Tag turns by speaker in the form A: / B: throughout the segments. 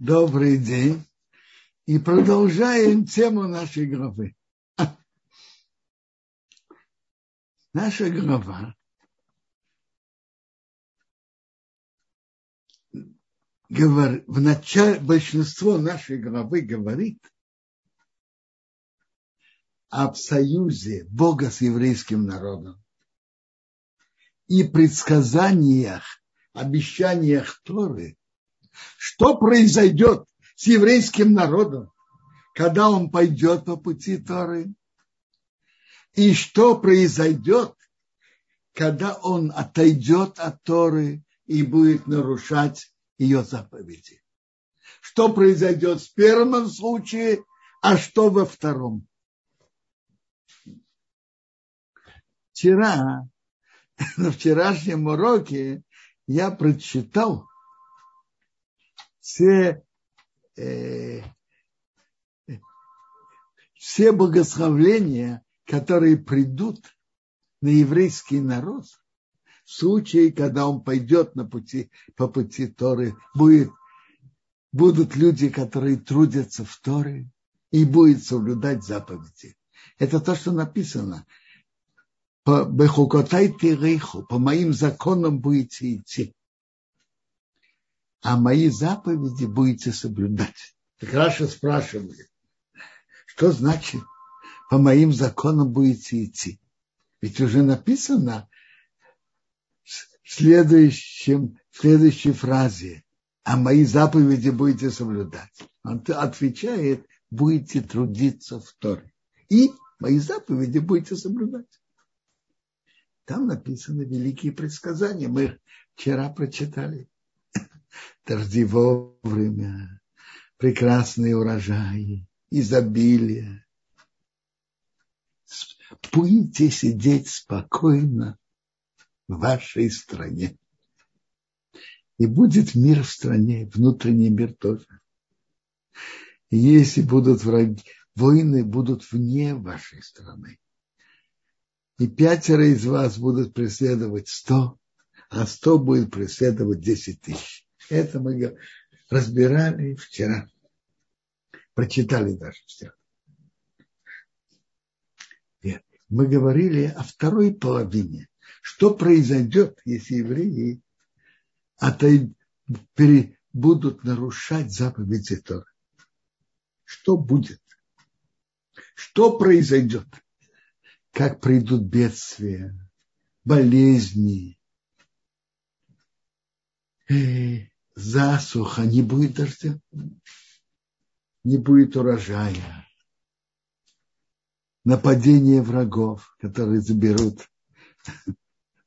A: Добрый день. И продолжаем тему нашей главы. Наша глава говор, в начале, большинство нашей главы говорит об союзе Бога с еврейским народом и предсказаниях, обещаниях Торы, что произойдет с еврейским народом, когда он пойдет по пути Торы, и что произойдет, когда он отойдет от Торы и будет нарушать ее заповеди. Что произойдет в первом случае, а что во втором. Вчера, на вчерашнем уроке я прочитал все, э, все благословления, которые придут на еврейский народ в случае, когда он пойдет на пути, по пути Торы, будет, будут люди, которые трудятся в Торе и будет соблюдать заповеди. Это то, что написано. По по моим законам будете идти а мои заповеди будете соблюдать. Так Раша спрашивает, что значит по моим законам будете идти? Ведь уже написано в, следующем, в следующей фразе, а мои заповеди будете соблюдать. Он отвечает, будете трудиться в Торе. И мои заповеди будете соблюдать. Там написаны великие предсказания. Мы их вчера прочитали дожди вовремя, прекрасные урожаи, изобилие. Будете сидеть спокойно в вашей стране. И будет мир в стране, внутренний мир тоже. И если будут враги, войны будут вне вашей страны. И пятеро из вас будут преследовать сто, а сто будет преследовать десять тысяч. Это мы разбирали вчера. Прочитали даже вчера. Мы говорили о второй половине. Что произойдет, если евреи будут нарушать заповеди Торы? Что будет? Что произойдет? Как придут бедствия, болезни, засуха, не будет дождя, не будет урожая, нападение врагов, которые заберут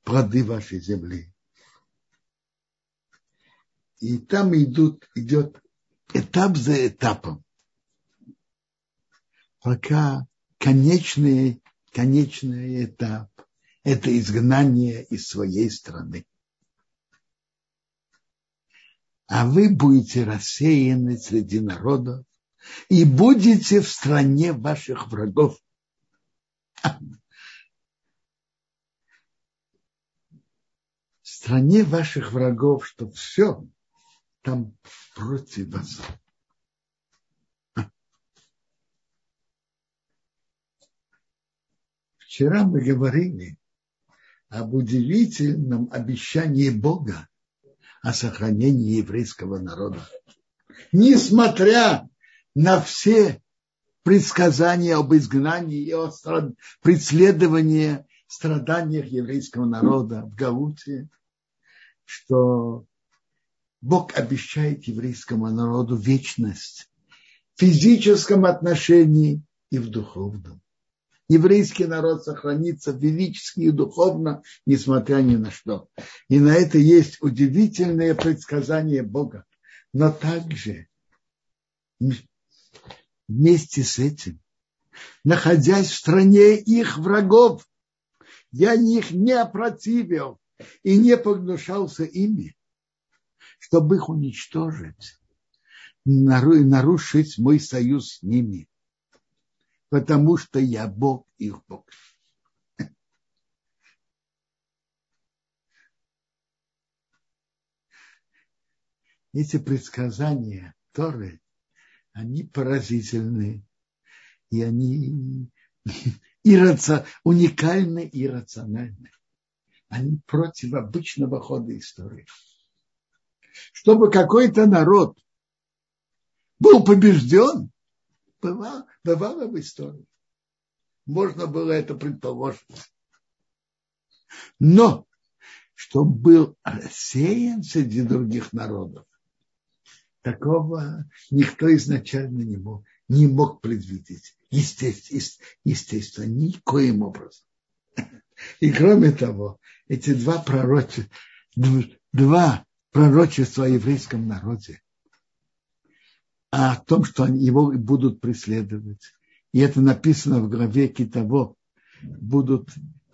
A: плоды вашей земли. И там идут, идет этап за этапом, пока конечный, конечный этап – это изгнание из своей страны а вы будете рассеяны среди народов и будете в стране ваших врагов. В стране ваших врагов, что все там против вас. Вчера мы говорили об удивительном обещании Бога о сохранении еврейского народа. Несмотря на все предсказания об изгнании и о преследовании, страданиях еврейского народа в Гауте, что Бог обещает еврейскому народу вечность в физическом отношении и в духовном еврейский народ сохранится велически и духовно, несмотря ни на что. И на это есть удивительное предсказание Бога. Но также вместе с этим, находясь в стране их врагов, я их не опротивил и не погнушался ими, чтобы их уничтожить, нарушить мой союз с ними потому что я Бог их Бог. Эти предсказания Торы, они поразительны, и они ирраци... уникальны и рациональны. Они против обычного хода истории. Чтобы какой-то народ был побежден, бывало, бывало в истории. Можно было это предположить. Но, чтобы был рассеян среди других народов, такого никто изначально не мог, не мог предвидеть. Естественно, естественно, никоим образом. И кроме того, эти два пророчества, два пророчества о еврейском народе, а о том, что они его будут преследовать. И это написано в главе Китово. Будут,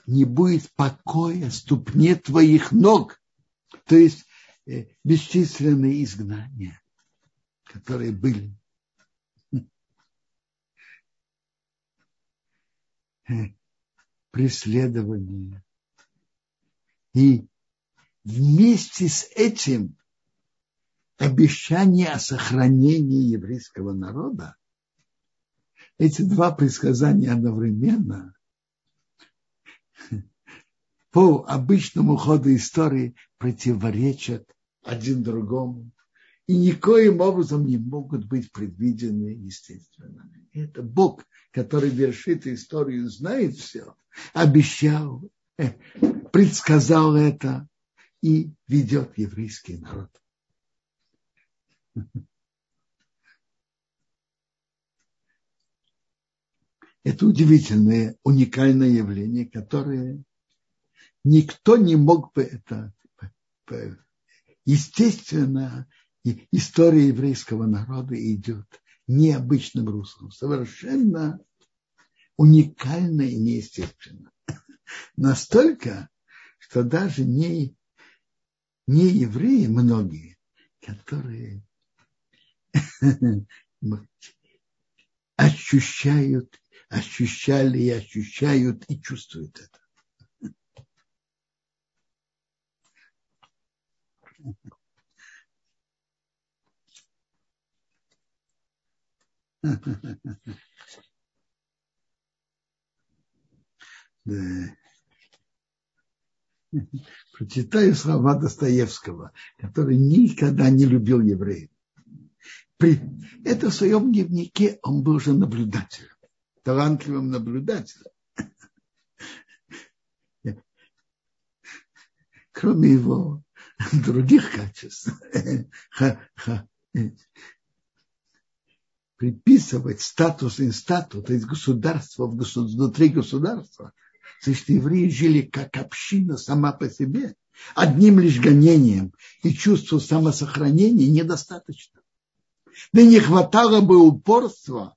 A: не будет покоя ступне твоих ног. То есть э, бесчисленные изгнания, которые были. Э, преследование. И вместе с этим обещание о сохранении еврейского народа, эти два предсказания одновременно по обычному ходу истории противоречат один другому и никоим образом не могут быть предвидены естественно. Это Бог, который вершит историю, знает все, обещал, э, предсказал это и ведет еврейский народ. Это удивительное, уникальное явление, которое никто не мог бы это... Естественно, история еврейского народа идет необычным руслом, совершенно уникально и неестественно. Настолько, что даже не, не евреи многие, которые ощущают, ощущали и ощущают и чувствуют это. Да. Прочитаю слова Достоевского, который никогда не любил евреев. При... Это в своем дневнике он был уже наблюдателем, талантливым наблюдателем. Кроме его других качеств, приписывать статус инстату, то есть государство внутри государства, значит, евреи жили как община сама по себе, одним лишь гонением и чувством самосохранения недостаточно. Да не хватало бы упорства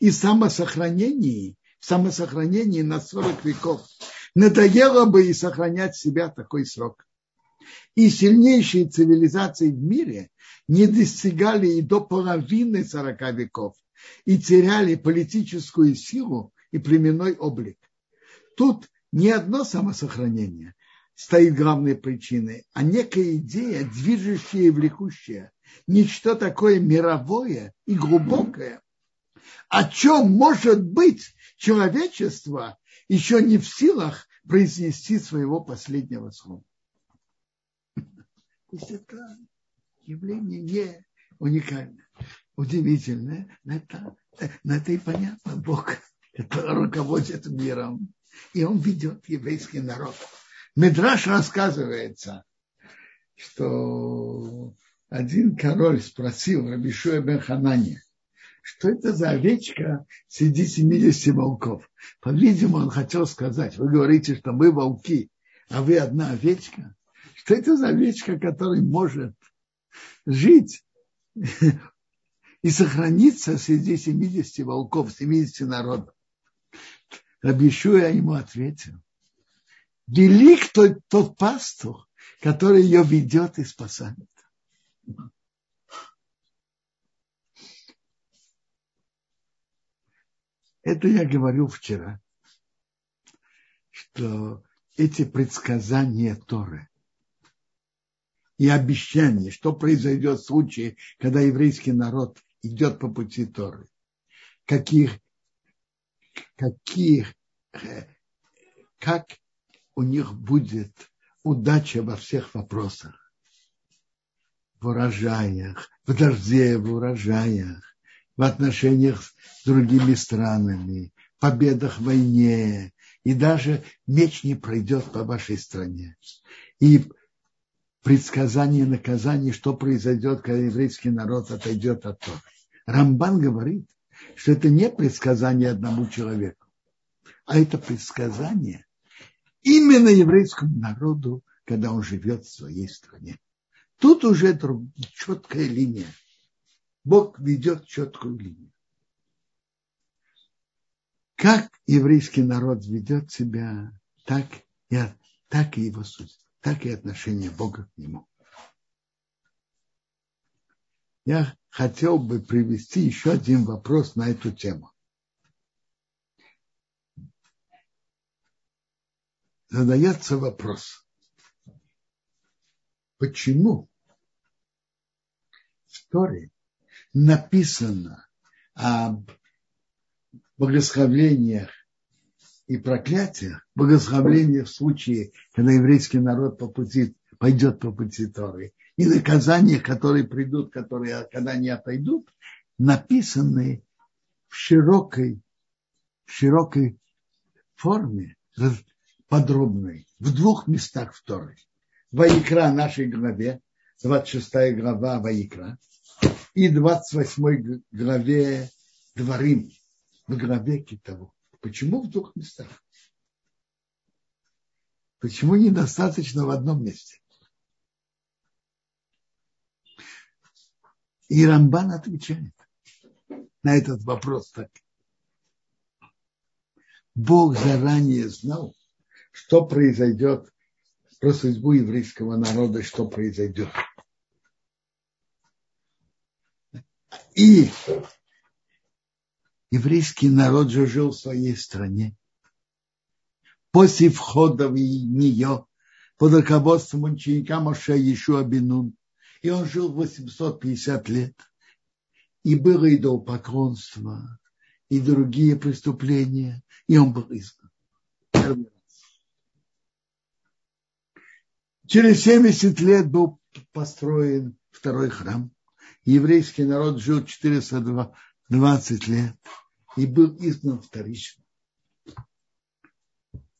A: и самосохранения, самосохранения на 40 веков. Надоело бы и сохранять себя такой срок. И сильнейшие цивилизации в мире не достигали и до половины 40 веков и теряли политическую силу и племенной облик. Тут не одно самосохранение стоит главной причиной, а некая идея, движущая и влекущая, нечто такое мировое и глубокое, о чем может быть человечество еще не в силах произнести своего последнего слова. То есть это явление не уникальное, удивительное, это, это и понятно, Бог, который руководит миром, и он ведет еврейский народ. Медраж рассказывается, что один король спросил Рабишуя бен Ханани, что это за овечка среди 70 волков. По-видимому, он хотел сказать, вы говорите, что мы волки, а вы одна овечка. Что это за овечка, которая может жить и сохраниться среди 70 волков, 70 народов? Рабишуя ему ответил, велик тот, тот пастух, который ее ведет и спасает. Это я говорил вчера, что эти предсказания Торы, и обещание, что произойдет в случае, когда еврейский народ идет по пути Торы. Каких, каких, э, как у них будет удача во всех вопросах. В урожаях, в дожде, в урожаях, в отношениях с другими странами, победах в войне, и даже меч не пройдет по вашей стране. И предсказание наказания, что произойдет, когда еврейский народ отойдет от Торы. Рамбан говорит, что это не предсказание одному человеку, а это предсказание именно еврейскому народу, когда он живет в своей стране. Тут уже четкая линия. Бог ведет четкую линию. Как еврейский народ ведет себя, так и, так и его суть, так и отношение Бога к нему. Я хотел бы привести еще один вопрос на эту тему. Задается вопрос, почему в Торе написано об благословлениях и проклятиях, благословлениях в случае, когда еврейский народ по пути, пойдет по пути Торы, и наказания, которые придут, которые, когда они отойдут, написаны в широкой, в широкой форме, подробной в двух местах в Торе. Ваикра нашей главе, 26 глава Ваикра, и 28 главе Дворим, в главе Китову. Почему в двух местах? Почему недостаточно в одном месте? И Рамбан отвечает на этот вопрос так. Бог заранее знал, что произойдет про судьбу еврейского народа, что произойдет. И еврейский народ же жил в своей стране. После входа в нее под руководством ученика Моше Ешуа Бенун. И он жил 850 лет. И было идолопоклонство, и другие преступления, и он был изгнан. Через 70 лет был построен второй храм. Еврейский народ жил 420 лет и был изгнан вторично.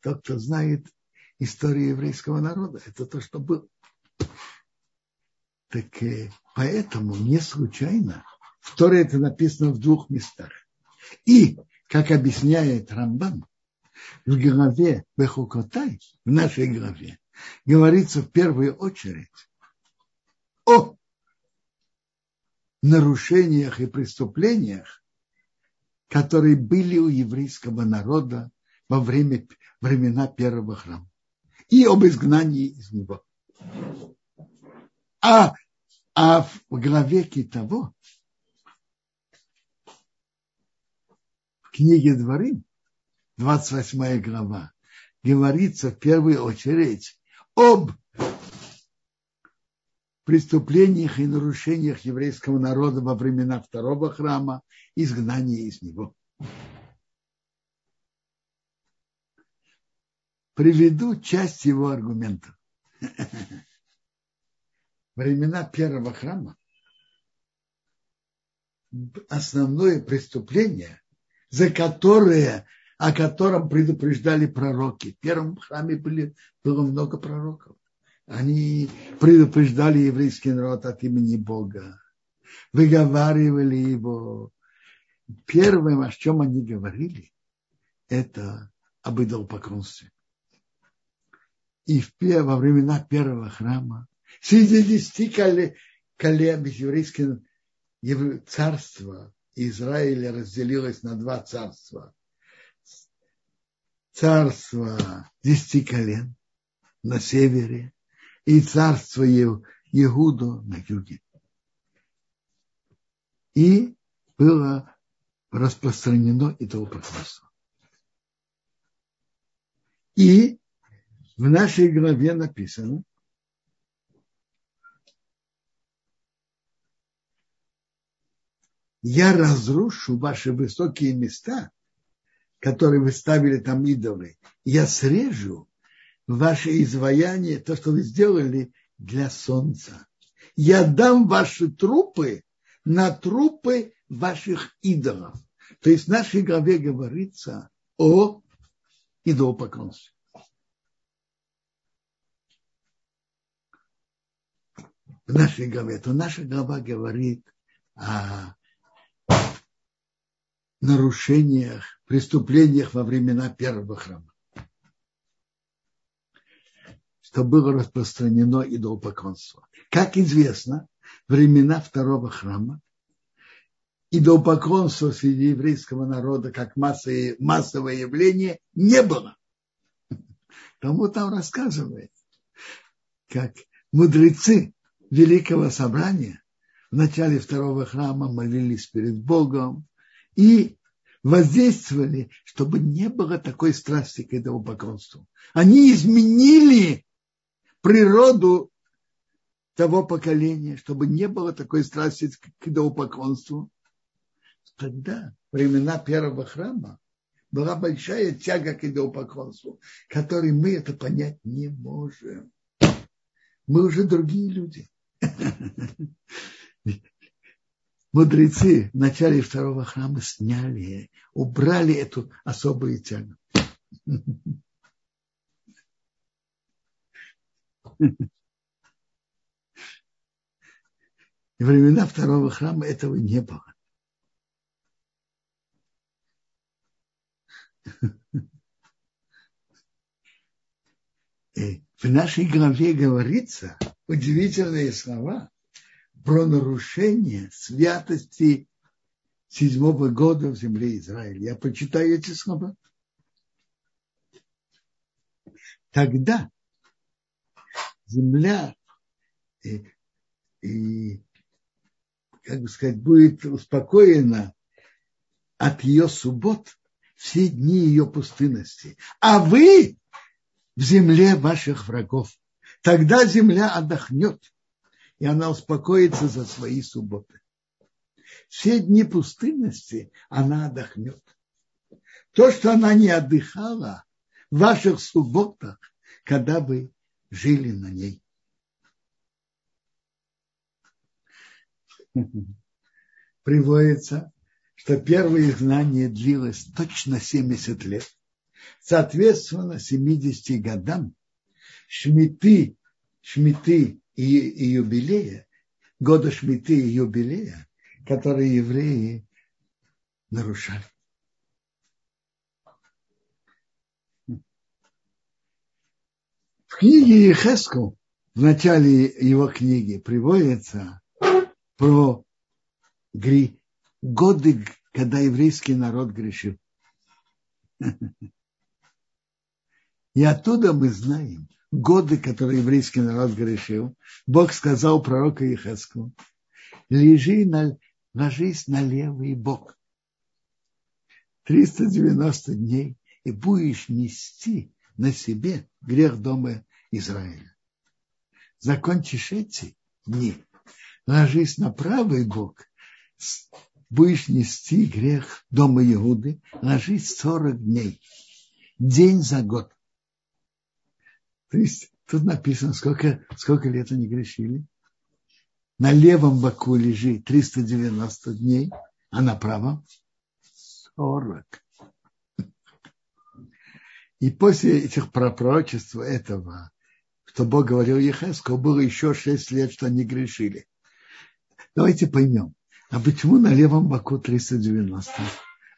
A: Тот, кто знает историю еврейского народа, это то, что было. Так э, поэтому не случайно в Торе это написано в двух местах. И, как объясняет Рамбан, в главе Бехукотай, в нашей главе, говорится в первую очередь о нарушениях и преступлениях, которые были у еврейского народа во время, времена первого храма и об изгнании из него. А, а в главе того, в книге Дворим, 28 глава, говорится в первую очередь об преступлениях и нарушениях еврейского народа во времена второго храма, изгнания из него. Приведу часть его аргументов. Времена первого храма основное преступление, за которое о котором предупреждали пророки. В первом храме были, было много пророков. Они предупреждали еврейский народ от имени Бога, выговаривали его. Первым, о чем они говорили, это об идолопоклонстве. И в, во времена первого храма среди десяти колен еврейского царства Израиля разделилось на два царства царство десяти колен на севере и царство Иуду на юге. И было распространено это идолопоклонство. И в нашей главе написано, я разрушу ваши высокие места которые вы ставили там идолы. Я срежу ваше изваяние, то, что вы сделали для солнца. Я дам ваши трупы на трупы ваших идолов. То есть в нашей главе говорится о идолопоклонстве. В нашей главе, то наша глава говорит о нарушениях, преступлениях во времена первого храма. Что было распространено идолопоклонство. Как известно, времена второго храма идолопоклонства среди еврейского народа как массовое, массовое явление не было. Тому там рассказывает, как мудрецы Великого Собрания в начале второго храма молились перед Богом и воздействовали, чтобы не было такой страсти к этому поклонству. Они изменили природу того поколения, чтобы не было такой страсти к идолопоклонству. Тогда, времена первого храма, была большая тяга к идолопоклонству, которой мы это понять не можем. Мы уже другие люди. Мудрецы в начале второго храма сняли, убрали эту особую тягу. И времена второго храма этого не было. И в нашей главе говорится удивительные слова про нарушение святости седьмого года в земле Израиля. Я прочитаю эти слова. Тогда земля и, и как бы сказать, будет успокоена от ее суббот все дни ее пустынности. А вы в земле ваших врагов. Тогда земля отдохнет, и она успокоится за свои субботы. Все дни пустынности она отдохнет. То, что она не отдыхала в ваших субботах, когда вы жили на ней. Приводится, что первое изгнание длилось точно 70 лет. Соответственно, 70 годам шмиты, шмиты и, и юбилея, года шмиты и юбилея, которые евреи нарушали. В книге Ехеску, в начале его книги, приводится про гри, годы, когда еврейский народ грешил. И оттуда мы знаем годы, которые еврейский народ грешил. Бог сказал пророку Ехеску, лежи на, ложись на левый бок. 390 дней и будешь нести на себе грех дома Израиля. Закончишь эти дни, ложись на правый бок, будешь нести грех дома Иуды, ложись 40 дней, день за год. То есть тут написано, сколько, сколько лет они грешили. На левом боку лежит 390 дней, а на правом 40. И после этих пророчеств этого, что Бог говорил Ехеску, было еще 6 лет, что они грешили. Давайте поймем, а почему на левом боку 390,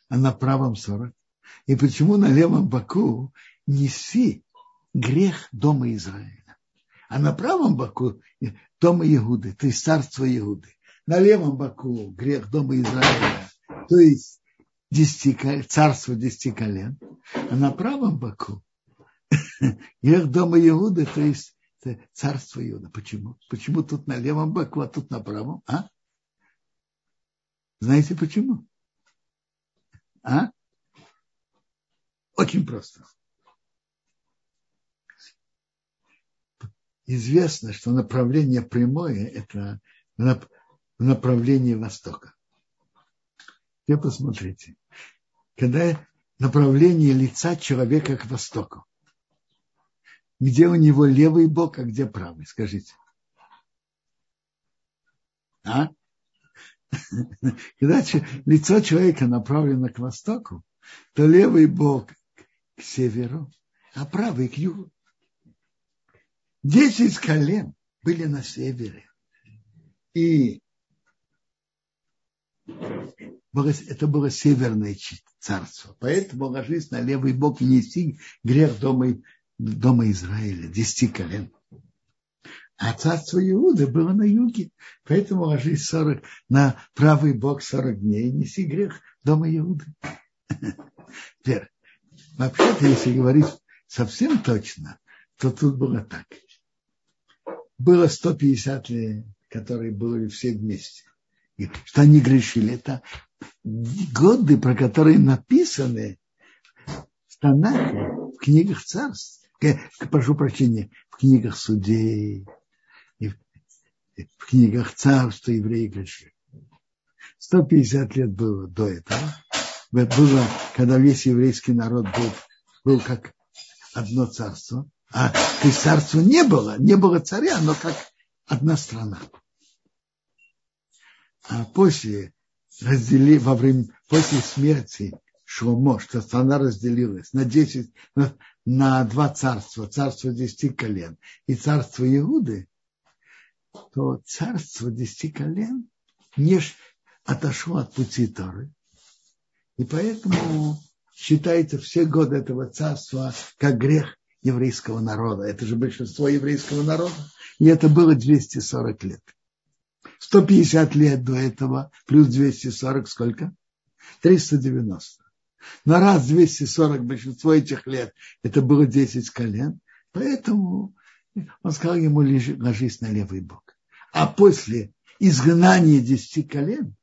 A: а на правом 40? И почему на левом боку неси грех дома Израиля. А на правом боку дома Иуды, то есть царство Иуды. На левом боку грех дома Израиля, то есть десяти, царство десяти колен. А на правом боку грех дома Иуды, то есть царство Иуда. Почему? Почему тут на левом боку, а тут на правом? А? Знаете почему? А? Очень просто. Известно, что направление прямое – это в направлении востока. Теперь посмотрите. Когда направление лица человека к востоку, где у него левый бок, а где правый, скажите. А? Когда лицо человека направлено к востоку, то левый бок к северу, а правый к югу. Десять колен были на севере. И это было северное царство. Поэтому ложись на левый бок и неси грех дома, дома Израиля, десяти колен. А царство Иуды было на юге. Поэтому ложись 40, на правый бок 40 дней и неси грех дома Иуды. Теперь, вообще-то, если говорить совсем точно, то тут было так. Было 150 лет, которые были все вместе. И что они грешили, это годы, про которые написаны в Танахе, в книгах царств, э, прошу прощения, в книгах судей, в книгах царства евреи грешили. 150 лет было до этого. Было, когда весь еврейский народ был, был как одно царство. А царства не было, не было царя, но как одна страна. А после раздели, во время, после смерти Шломо, что страна разделилась на 10, на, на два царства, царство десяти колен и царство Иуды, то царство десяти колен не отошло от пути Торы. И поэтому считается все годы этого царства как грех еврейского народа. Это же большинство еврейского народа. И это было 240 лет. 150 лет до этого, плюс 240 сколько? 390. На раз 240 большинство этих лет, это было 10 колен. Поэтому он сказал ему, ложись на левый бок. А после изгнания десяти колен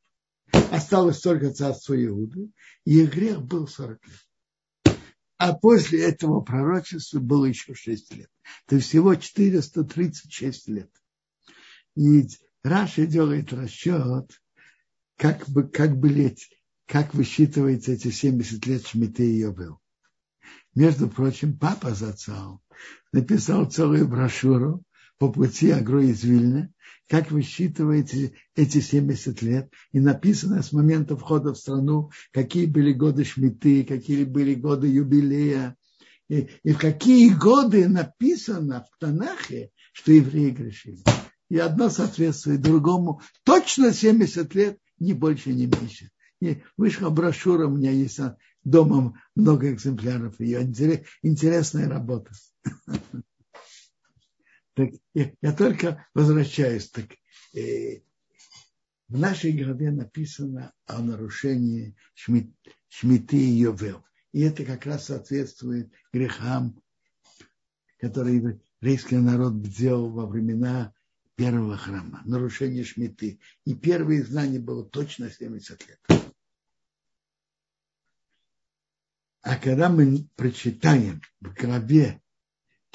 A: осталось только царство Иуды, и их грех был 40 лет. А после этого пророчества было еще 6 лет. То есть всего 436 лет. И Раша делает расчет, как бы, как бы лет, как высчитывается эти 70 лет Шмиты и Йобел. Между прочим, папа Зацал написал целую брошюру по пути Агро из Вильны, как вы считываете эти 70 лет, и написано с момента входа в страну, какие были годы Шмиты, какие были годы юбилея, и, и в какие годы написано в Танахе, что евреи грешили. И одно соответствует другому. Точно 70 лет, ни больше, ни меньше. И вышла брошюра, у меня есть дома много экземпляров ее. Интересная работа. Так я, я только возвращаюсь. Так, э, в нашей главе написано о нарушении шмит, шмиты и Йовел. И это как раз соответствует грехам, которые еврейский народ сделал во времена первого храма, нарушение шмиты. И первое изгнание было точно 70 лет. А когда мы прочитаем в главе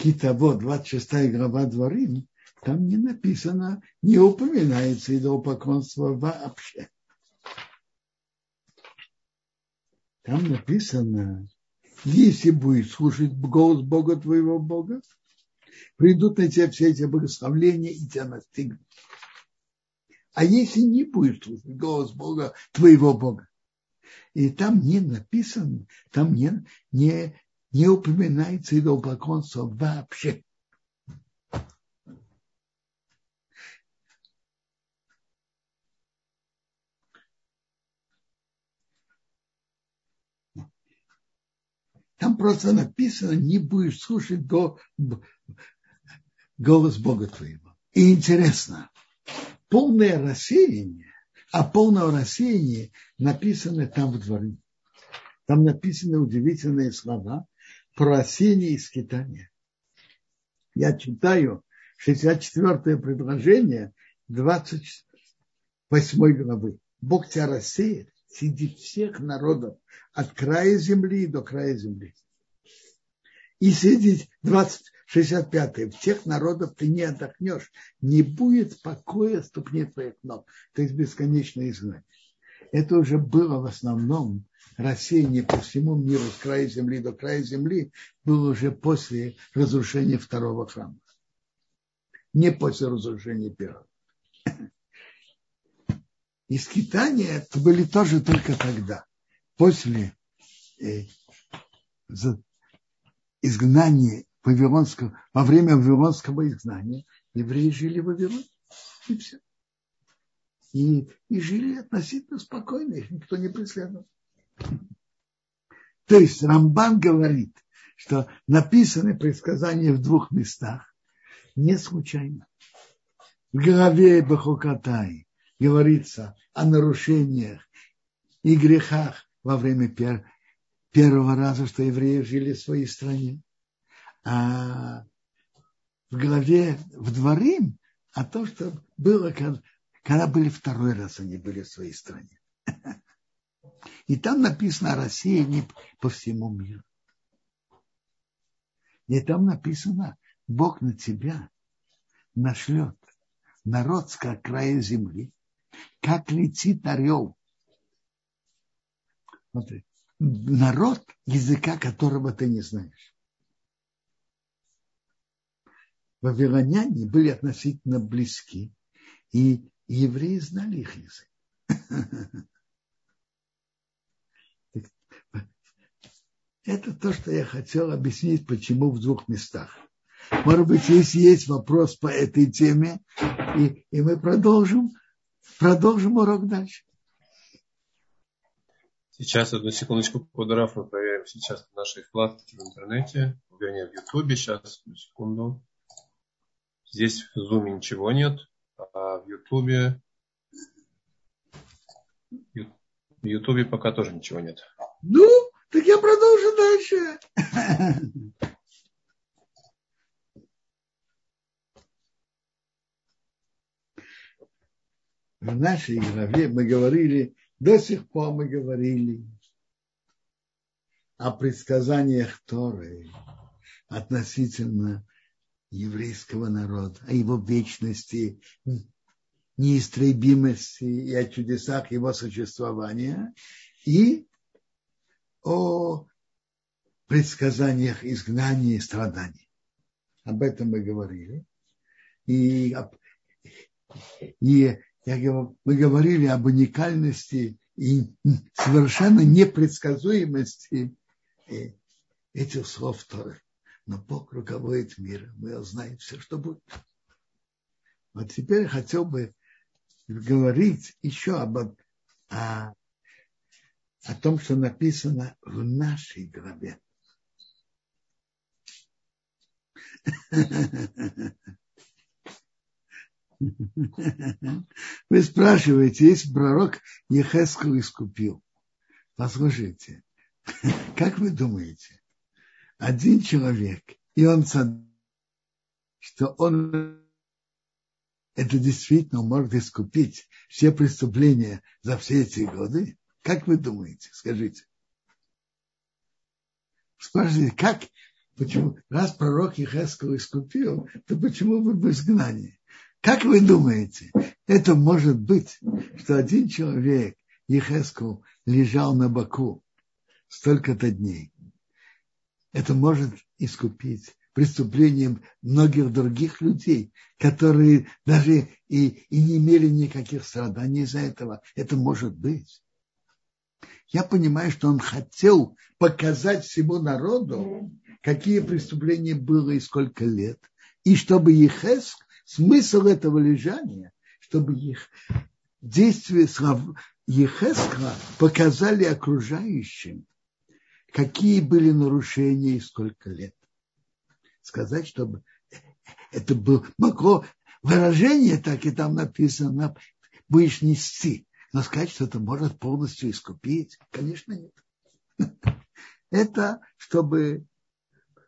A: Китаво, 26 глава Дворим, там не написано, не упоминается идолопоклонство вообще. Там написано, если будешь слушать голос Бога твоего Бога, придут на тебя все эти благословления и тебя настигнут. А если не будешь слушать голос Бога, твоего Бога, и там не написано, там не, не, не упоминается идолопоклонство вообще. Там просто написано, не будешь слушать голос Бога твоего. И интересно, полное рассеяние, а полного рассеяния написано там в дворе. Там написаны удивительные слова, про осеннее скитание. Я читаю 64-е предложение 28 главы. Бог тебя рассеет среди всех народов от края земли до края земли. И среди 20, 65 всех народов ты не отдохнешь, не будет покоя ступней твоих ног. То есть бесконечное изгнание. Это уже было в основном рассеяние по всему миру с края земли до края земли было уже после разрушения второго храма. Не после разрушения первого. И скитания были тоже только тогда, после э, изгнания Вавилонского, во время Вавилонского изгнания евреи жили в Вавилоне. И все. И, и жили относительно спокойно, их никто не преследовал. То есть Рамбан говорит, что написаны предсказания в двух местах не случайно. В главе Бахукатай говорится о нарушениях и грехах во время пер, первого раза, что евреи жили в своей стране. А в главе в Дворим о том, что было, когда были второй раз, они были в своей стране. И там написано о рассеянии по всему миру. И там написано, Бог на тебя нашлет народ с края земли, как летит орел. Смотри, народ, языка которого ты не знаешь. Вавилоняне были относительно близки, и евреи знали их язык. Это то, что я хотел объяснить, почему в двух местах. Может быть, если есть вопрос по этой теме, и, и мы продолжим, продолжим урок дальше.
B: Сейчас, одну секундочку, Кудрав, мы проверим сейчас наши вкладки в интернете, вернее, в Ютубе. Сейчас, одну секунду. Здесь в Zoom ничего нет, в Ютубе в Ютубе пока тоже ничего нет.
A: Ну, так я продолжу дальше. В нашей главе мы говорили, до сих пор мы говорили о предсказаниях Торы относительно еврейского народа, о его вечности, неистребимости и о чудесах его существования, и о предсказаниях изгнания и страданий. Об этом мы говорили. И, и я, мы говорили об уникальности и совершенно непредсказуемости этих слов Торы. Но Бог руководит миром, мы знаем все, что будет. Вот теперь хотел бы говорить еще об, о, о том, что написано в нашей главе. Вы спрашиваете, есть пророк Ехескал искупил. Послушайте, как вы думаете, один человек, и он что он это действительно может искупить все преступления за все эти годы? Как вы думаете? Скажите. Спрашивайте, как? Почему? Раз пророк Ехескал искупил, то почему вы в изгнании? Как вы думаете, это может быть, что один человек, Ехескал, лежал на боку столько-то дней? Это может искупить преступлением многих других людей, которые даже и, и не имели никаких страданий из-за этого. Это может быть. Я понимаю, что он хотел показать всему народу, какие преступления было и сколько лет, и чтобы Ехеск, смысл этого лежания, чтобы их действия Ехеска показали окружающим, какие были нарушения и сколько лет сказать, чтобы это было, могло выражение, так и там написано, будешь нести. Но сказать, что это может полностью искупить, конечно, нет. Это чтобы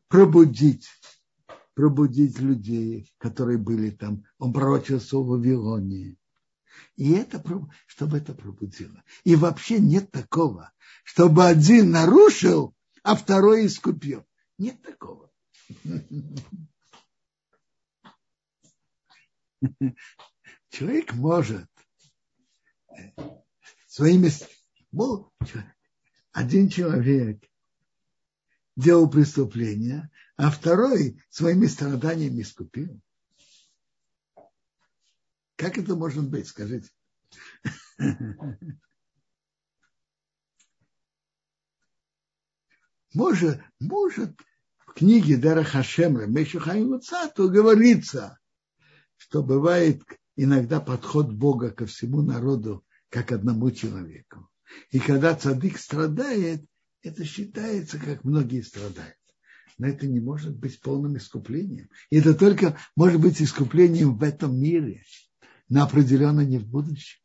A: пробудить, пробудить людей, которые были там. Он пророчился в Вавилоне. И это, чтобы это пробудило. И вообще нет такого, чтобы один нарушил, а второй искупил. Нет такого. Человек может своими... Один человек делал преступление, а второй своими страданиями искупил. Как это может быть, скажите? Может, может в книге Дара Хашемра Мешухаим Цату говорится, что бывает иногда подход Бога ко всему народу, как одному человеку. И когда цадык страдает, это считается, как многие страдают. Но это не может быть полным искуплением. Это только может быть искуплением в этом мире, но определенно не в будущем.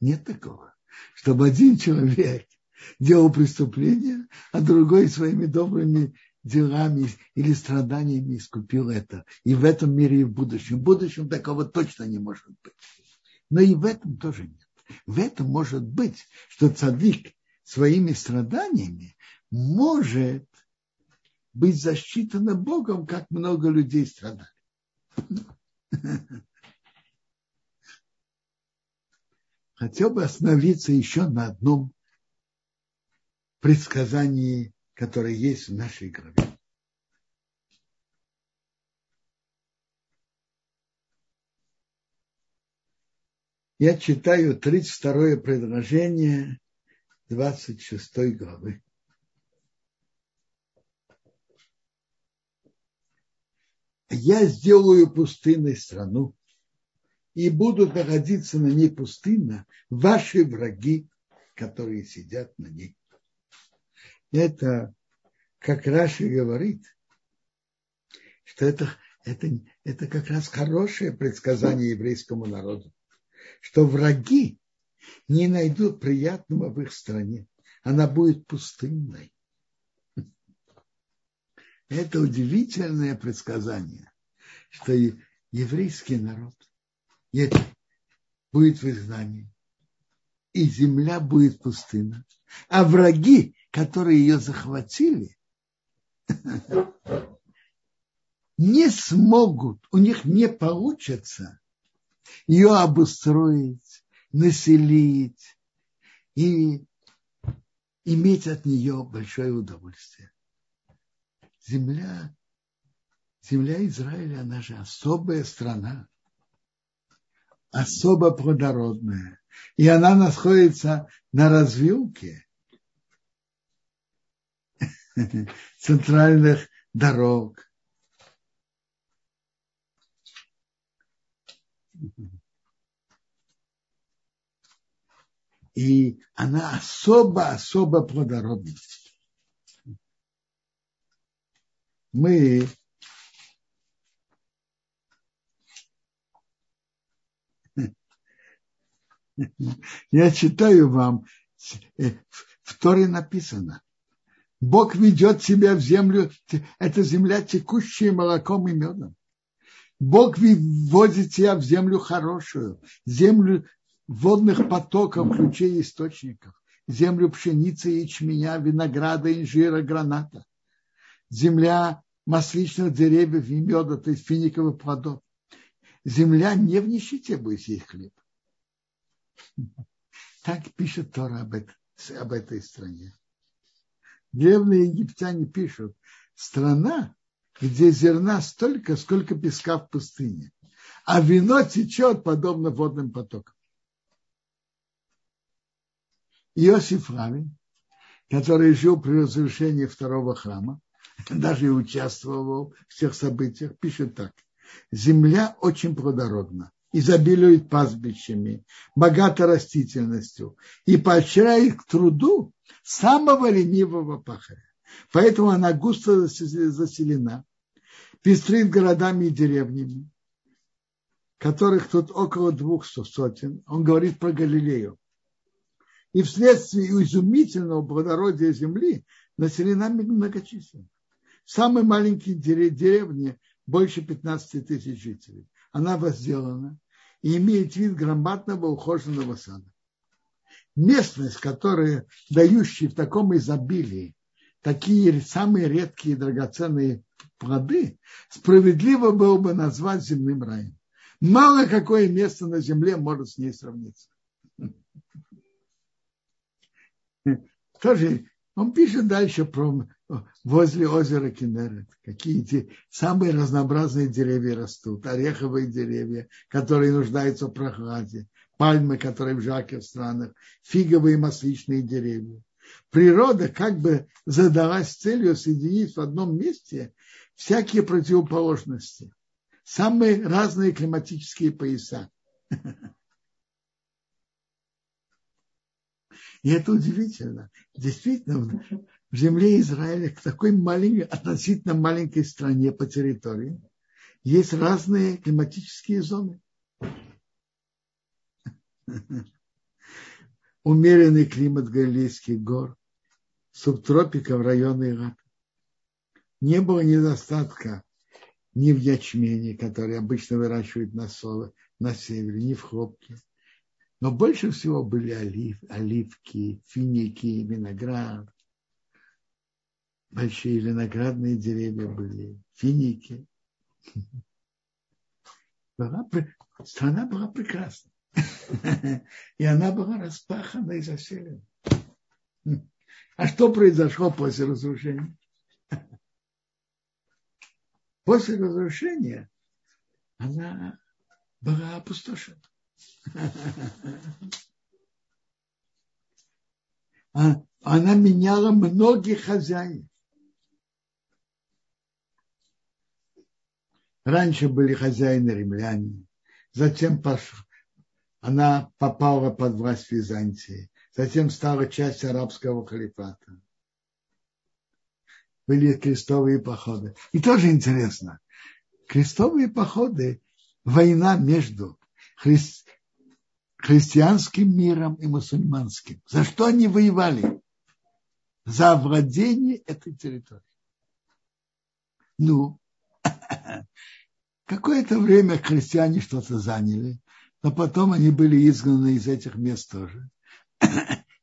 A: Нет такого, чтобы один человек делал преступление, а другой своими добрыми делами или страданиями искупил это. И в этом мире, и в будущем. В будущем такого точно не может быть. Но и в этом тоже нет. В этом может быть, что цадик своими страданиями может быть засчитано Богом, как много людей страдали. Хотел бы остановиться еще на одном предсказании, которое есть в нашей главе. Я читаю 32 предложение 26 главы. Я сделаю пустынной страну, и будут находиться на ней пустынно ваши враги, которые сидят на ней это, как Раши говорит, что это, это, это как раз хорошее предсказание еврейскому народу, что враги не найдут приятного в их стране. Она будет пустынной. Это удивительное предсказание, что еврейский народ будет в изгнании, и земля будет пустына, а враги которые ее захватили, не смогут, у них не получится ее обустроить, населить и иметь от нее большое удовольствие. Земля, земля Израиля, она же особая страна, особо плодородная. И она находится на развилке центральных дорог. И она особо-особо плодородна. Мы я читаю вам, э, в Торе написано, Бог ведет себя в землю, это земля, текущая молоком и медом. Бог вводит тебя в землю хорошую, землю водных потоков, ключей источников, землю пшеницы, ячменя, винограда, инжира, граната, земля масличных деревьев и меда, то есть финиковых плодов. Земля не в нищете будет есть хлеб. Так пишет Тора об, это, об этой стране древние египтяне пишут, страна, где зерна столько, сколько песка в пустыне, а вино течет подобно водным потокам. Иосиф Равин, который жил при разрушении второго храма, даже и участвовал в всех событиях, пишет так. Земля очень плодородна, изобилует пастбищами, богата растительностью и поощряет к труду самого ленивого пахаря. Поэтому она густо заселена, пестрит городами и деревнями, которых тут около двух сотен. Он говорит про Галилею. И вследствие изумительного плодородия земли населена многочисленно. Самые маленькие деревни больше 15 тысяч жителей. Она возделана и имеет вид громадного ухоженного сада местность, которая дающая в таком изобилии такие самые редкие драгоценные плоды, справедливо было бы назвать земным раем. Мало какое место на земле может с ней сравниться. тоже он пишет дальше про возле озера Кенерет, какие эти самые разнообразные деревья растут, ореховые деревья, которые нуждаются в прохладе, пальмы, которые в жарких странах, фиговые и масличные деревья. Природа как бы задалась целью соединить в одном месте всякие противоположности, самые разные климатические пояса. И это удивительно. Действительно, в земле Израиля, к такой маленькой, относительно маленькой стране по территории, есть разные климатические зоны. Умеренный климат Галилейских гор, субтропика в районе Ирак. Не было недостатка ни в ячмене, который обычно выращивают на, соло, на севере, ни в хлопке. Но больше всего были олив, оливки, финики, виноград. Большие виноградные деревья были, финики. Была, страна была прекрасна. И она была распахана и заселена. А что произошло после разрушения? После разрушения она была опустошена. А, она меняла многих хозяев. Раньше были хозяины римляне, затем она попала под власть Византии, затем стала частью арабского халифата. Были крестовые походы. И тоже интересно, крестовые походы – война между хри... христианским миром и мусульманским. За что они воевали? За владение этой территории. Ну, какое-то время христиане что-то заняли, но потом они были изгнаны из этих мест тоже.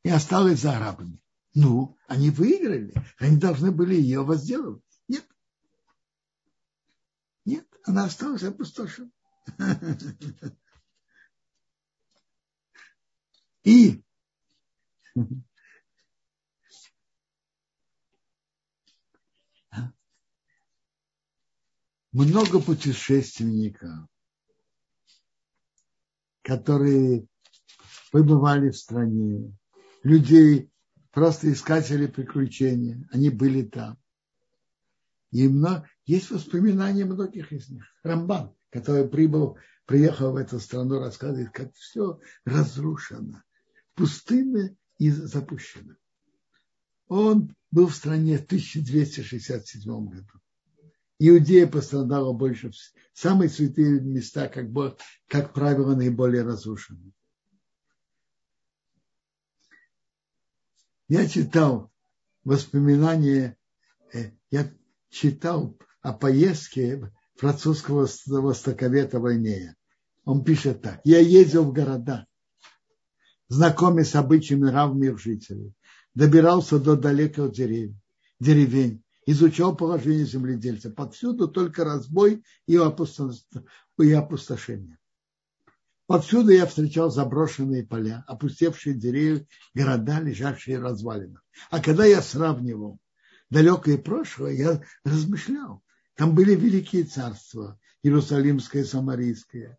A: И осталось за арабами. Ну, они выиграли. Они должны были ее возделывать. Нет. Нет, она осталась опустошена. И много путешественников, которые побывали в стране, людей, просто искатели приключения, они были там. И много, есть воспоминания многих из них. Рамбан, который прибыл, приехал в эту страну, рассказывает, как все разрушено пустынно и запущено. Он был в стране в 1267 году. Иудея пострадала больше. Самые святые места, как, бы, как правило, наиболее разрушены. Я читал воспоминания, э, я читал о поездке французского востоковета Войнея. Он пишет так. Я ездил в города, знакомясь с обычаями равных жителей, добирался до далеких деревень, деревень, изучал положение земледельца. Повсюду только разбой и опустошение. Повсюду я встречал заброшенные поля, опустевшие деревья, города, лежащие в. А когда я сравнивал далекое прошлое, я размышлял. Там были великие царства, Иерусалимское, Самарийское,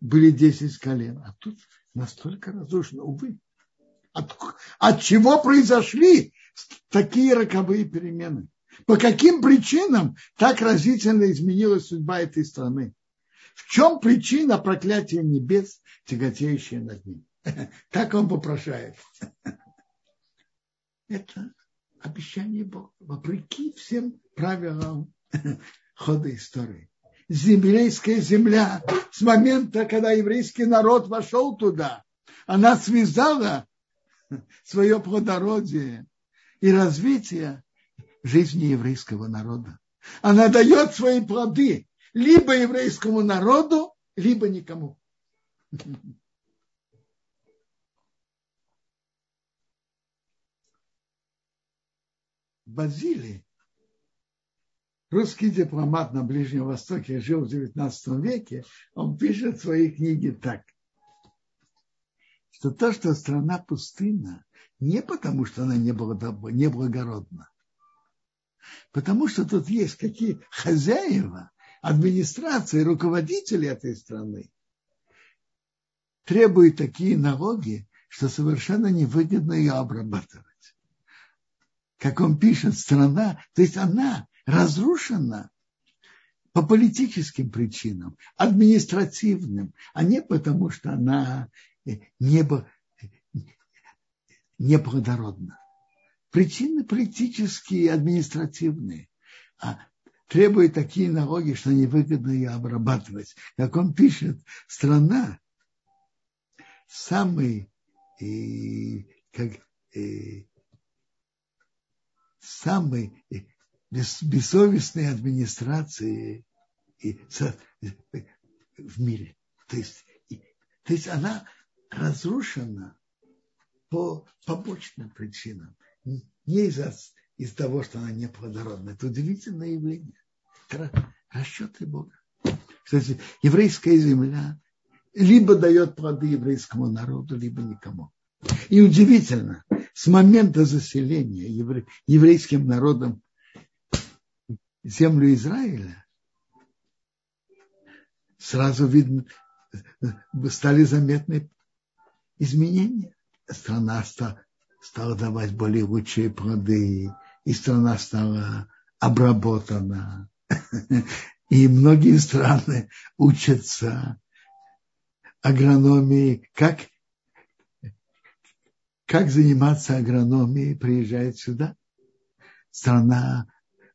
A: были десять колен. А тут настолько разрушено, увы. От, от чего произошли такие роковые перемены? По каким причинам так разительно изменилась судьба этой страны? В чем причина проклятия небес, тяготеющая над ним? Как он попрошает? Это обещание Бога, вопреки всем правилам хода истории еврейская земля с момента, когда еврейский народ вошел туда. Она связала свое плодородие и развитие жизни еврейского народа. Она дает свои плоды либо еврейскому народу, либо никому. Базилий русский дипломат на Ближнем Востоке жил в XIX веке, он пишет в своей книге так. что то, что страна пустына, не потому, что она не, неблагородна, потому что тут есть какие хозяева, администрации, руководители этой страны требуют такие налоги, что совершенно невыгодно ее обрабатывать. Как он пишет, страна, то есть она разрушена по политическим причинам, административным, а не потому, что она не, неплодородна. Причины политические, административные. А требует такие налоги, что невыгодно ее обрабатывать. Как он пишет, страна самый и, как, и, самой бес, бессовестной администрации и, со, в мире. То есть, и, то есть она разрушена по побочным причинам, не из-за из того, что она неплодородна. Это удивительное явление. Это расчеты Бога. Кстати, еврейская земля либо дает плоды еврейскому народу, либо никому. И удивительно, с момента заселения евре, еврейским народом землю Израиля сразу видно, стали заметны изменения. Страна стала, стала давать более лучшие плоды, и страна стала обработана. И многие страны учатся агрономии, как, как заниматься агрономией, приезжает сюда. Страна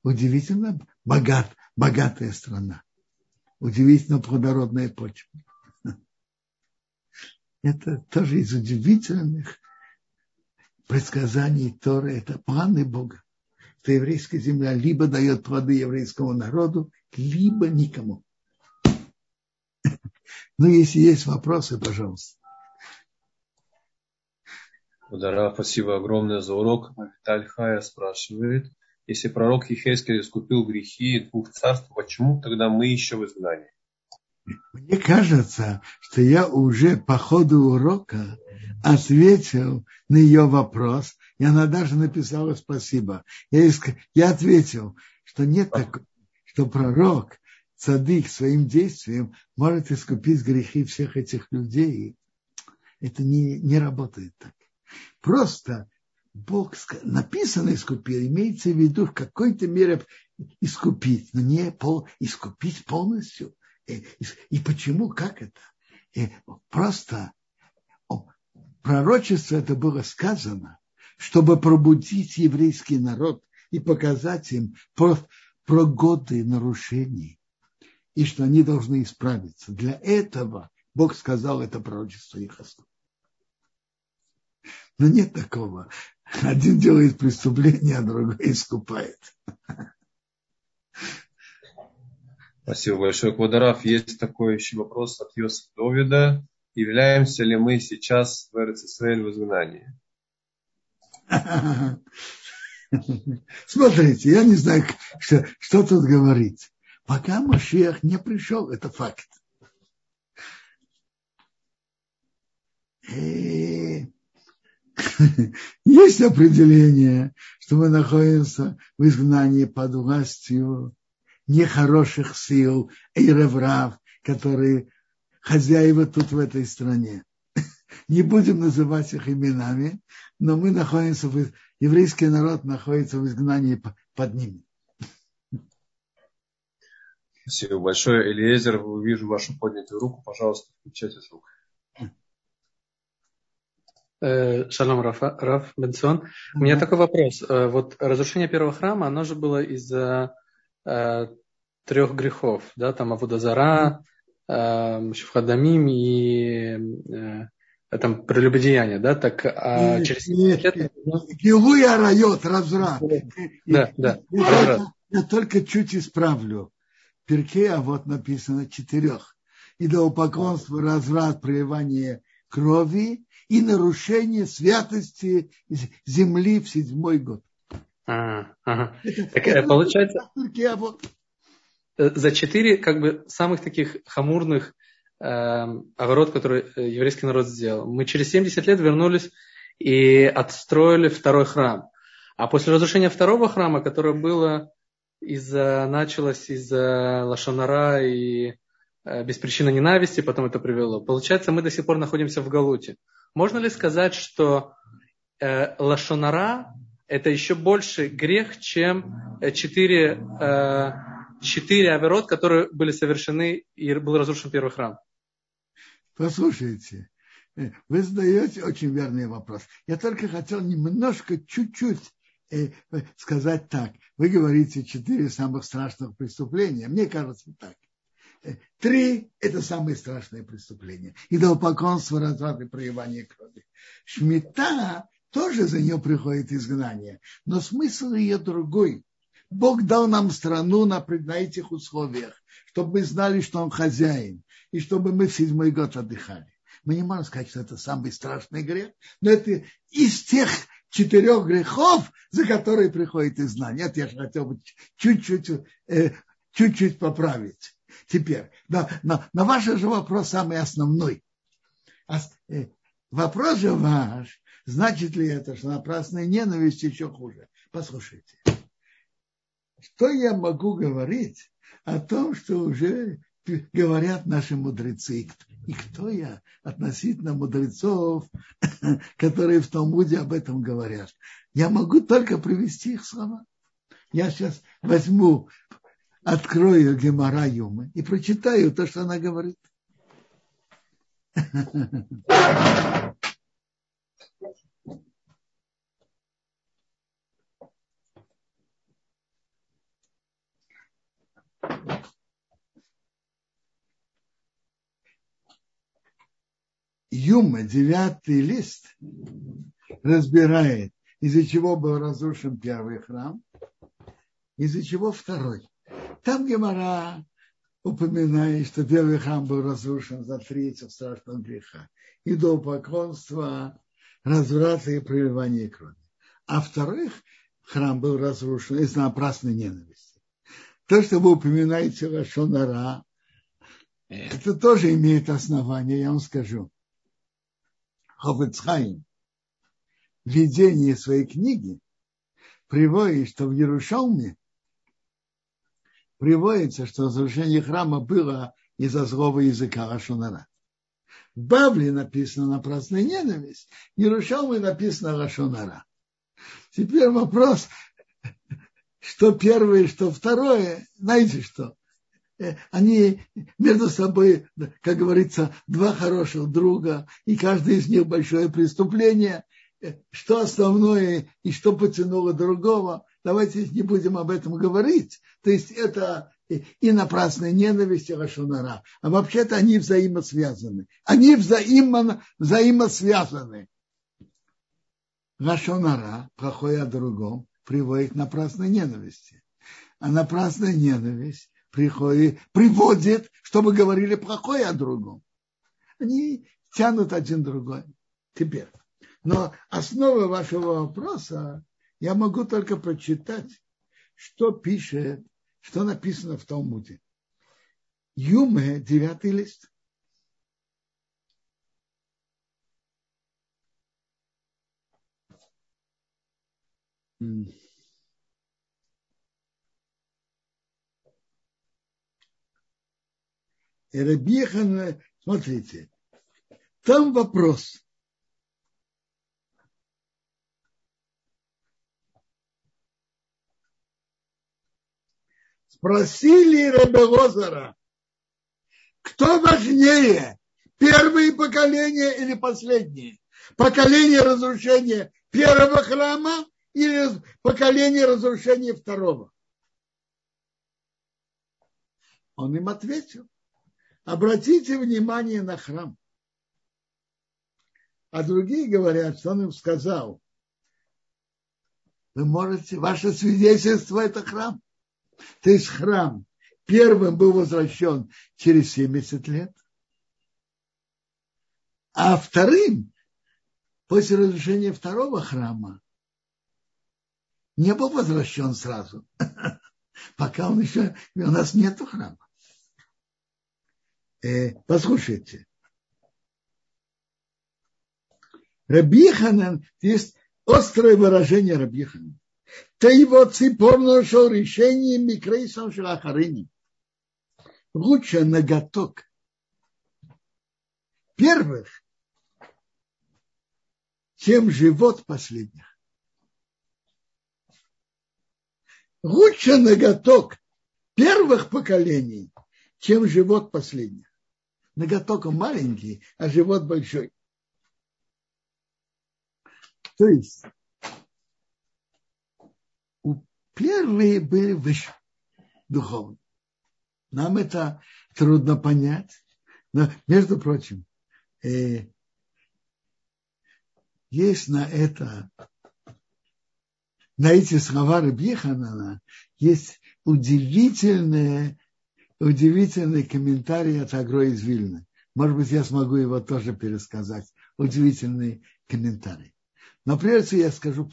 A: удивительно богат, богатая страна. Удивительно плодородная почва. Это тоже из удивительных предсказаний Торы. Это планы Бога. Что еврейская земля либо дает плоды еврейскому народу, либо никому. Ну, если есть вопросы, пожалуйста.
B: Удара, спасибо огромное за урок. Виталь Хая спрашивает, если пророк Ехескель искупил грехи двух царств, почему тогда мы еще в изгнании?
A: Мне кажется, что я уже по ходу урока ответил на ее вопрос, и она даже написала спасибо. Я, я ответил, что нет такого, что пророк цадык своим действием может искупить грехи всех этих людей. Это не, не работает так. Просто Бог написано искупил, имеется в виду в какой-то мере искупить, но не пол, искупить полностью. И, и, почему, как это? И просто о, пророчество это было сказано, чтобы пробудить еврейский народ и показать им про, про годы нарушений и что они должны исправиться. Для этого Бог сказал это пророчество Ихаску. Но нет такого. Один делает преступление, а другой искупает.
B: Спасибо большое, Квадорав. Есть такой еще вопрос от Йосифа Довида. Являемся ли мы сейчас в РЦСР в изгнании?
A: Смотрите, я не знаю, что, что тут говорить. Пока Машиах не пришел, это факт. И есть определение, что мы находимся в изгнании под властью нехороших сил, эйреврав, которые хозяева тут в этой стране. Не будем называть их именами, но мы находимся, в, еврейский народ находится в изгнании под ними.
B: Спасибо большое. Элиезер, вижу вашу поднятую руку. Пожалуйста, включайте звук.
C: Э, шалом, Раф, Раф Бенсон. У меня такой вопрос. Э, вот разрушение первого храма, оно же было из-за э, трех грехов, да, там Авудазара, э, Шуфхадамим и э, там прелюбодеяние, да, так а
A: нет, через нет, лет... Гилуя райот, разврат.
C: Да, да.
A: Я только чуть исправлю перке, а вот написано четырех. Идолопоклонство, разврат, проливание крови и нарушение святости земли в седьмой год.
C: А, ага. Так, это, получается. Э, за четыре как бы самых таких хамурных оборот, который еврейский народ сделал. Мы через 70 лет вернулись и отстроили второй храм. А после разрушения второго храма, которое было из-за, началось из-за лошонара и э, без причины ненависти, потом это привело. Получается, мы до сих пор находимся в Галуте. Можно ли сказать, что э, лошонара это еще больше грех, чем э, четыре, э, четыре аверот, которые были совершены и был разрушен первый храм?
A: Послушайте, э, вы задаете очень верный вопрос. Я только хотел немножко, чуть-чуть сказать так. Вы говорите четыре самых страшных преступления. Мне кажется так. Три – это самые страшные преступления. Идолопоклонство, разврат и проявление крови. Шмита тоже за нее приходит изгнание. Но смысл ее другой. Бог дал нам страну на, на этих условиях, чтобы мы знали, что Он хозяин, и чтобы мы в седьмой год отдыхали. Мы не можем сказать, что это самый страшный грех, но это из тех четырех грехов, за которые приходит изгнание. Это я же хотел бы чуть-чуть, э, поправить. Теперь, на, на, на ваш же вопрос самый основной. Э, вопрос же ваш, значит ли это, что напрасная ненависть еще хуже? Послушайте. Что я могу говорить о том, что уже говорят наши мудрецы? И кто я относительно мудрецов, которые в Талмуде об этом говорят? Я могу только привести их слова. Я сейчас возьму, открою Гемора Юмы и прочитаю то, что она говорит. Юма, девятый лист, разбирает, из-за чего был разрушен первый храм, из-за чего второй. Там Гемора упоминает, что первый храм был разрушен за третьего страшного греха. И до поклонства, разврата и проливания крови. А вторых храм был разрушен из-за напрасной ненависти. То, что вы упоминаете Лашонара, это тоже имеет основание, я вам скажу. Хофицхайм в видении своей книги приводит, что в Иерушалме приводится, что разрушение храма было из-за злого языка Рашонара. В Бавле написано напрасная ненависть, в Иерушалме написано Рашонара. Теперь вопрос, что первое, что второе, знаете что? Э, они между собой, как говорится, два хороших друга, и каждый из них большое преступление. Э, что основное и что потянуло другого, давайте не будем об этом говорить. То есть это и напрасная ненависть и Рашунара. А вообще-то они взаимосвязаны. Они взаимо, взаимосвязаны. Рашунара, плохое о другом, приводит к напрасной ненависти. А напрасная ненависть приходит, приводит, чтобы говорили плохое о другом. Они тянут один другой. Теперь. Но основа вашего вопроса я могу только прочитать, что пишет, что написано в Талмуде. Юме, девятый лист. Mm. Рабихан, смотрите, там вопрос. Спросили Рабелозера, кто важнее, первые поколения или последние? Поколение разрушения первого храма или поколение разрушения второго? Он им ответил. Обратите внимание на храм. А другие говорят, что он им сказал, вы можете, ваше свидетельство это храм. То есть храм первым был возвращен через 70 лет, а вторым, после разрушения второго храма, не был возвращен сразу, пока он еще, у нас нет храма. Э, послушайте. Рабиханан, есть острое выражение Рабиханан. Ты его ципор нашел решением микрейсом шелахарини. Лучше ноготок первых, чем живот последних. Лучше ноготок первых поколений, чем живот последних. Ноготок маленький, а живот большой. То есть у первые были выше духовно. Нам это трудно понять. Но, между прочим, э, есть на это, на эти слова Рабьеханана, есть удивительные, удивительный комментарий от Агро из Вильны. Может быть, я смогу его тоже пересказать. Удивительный комментарий. Но прежде я скажу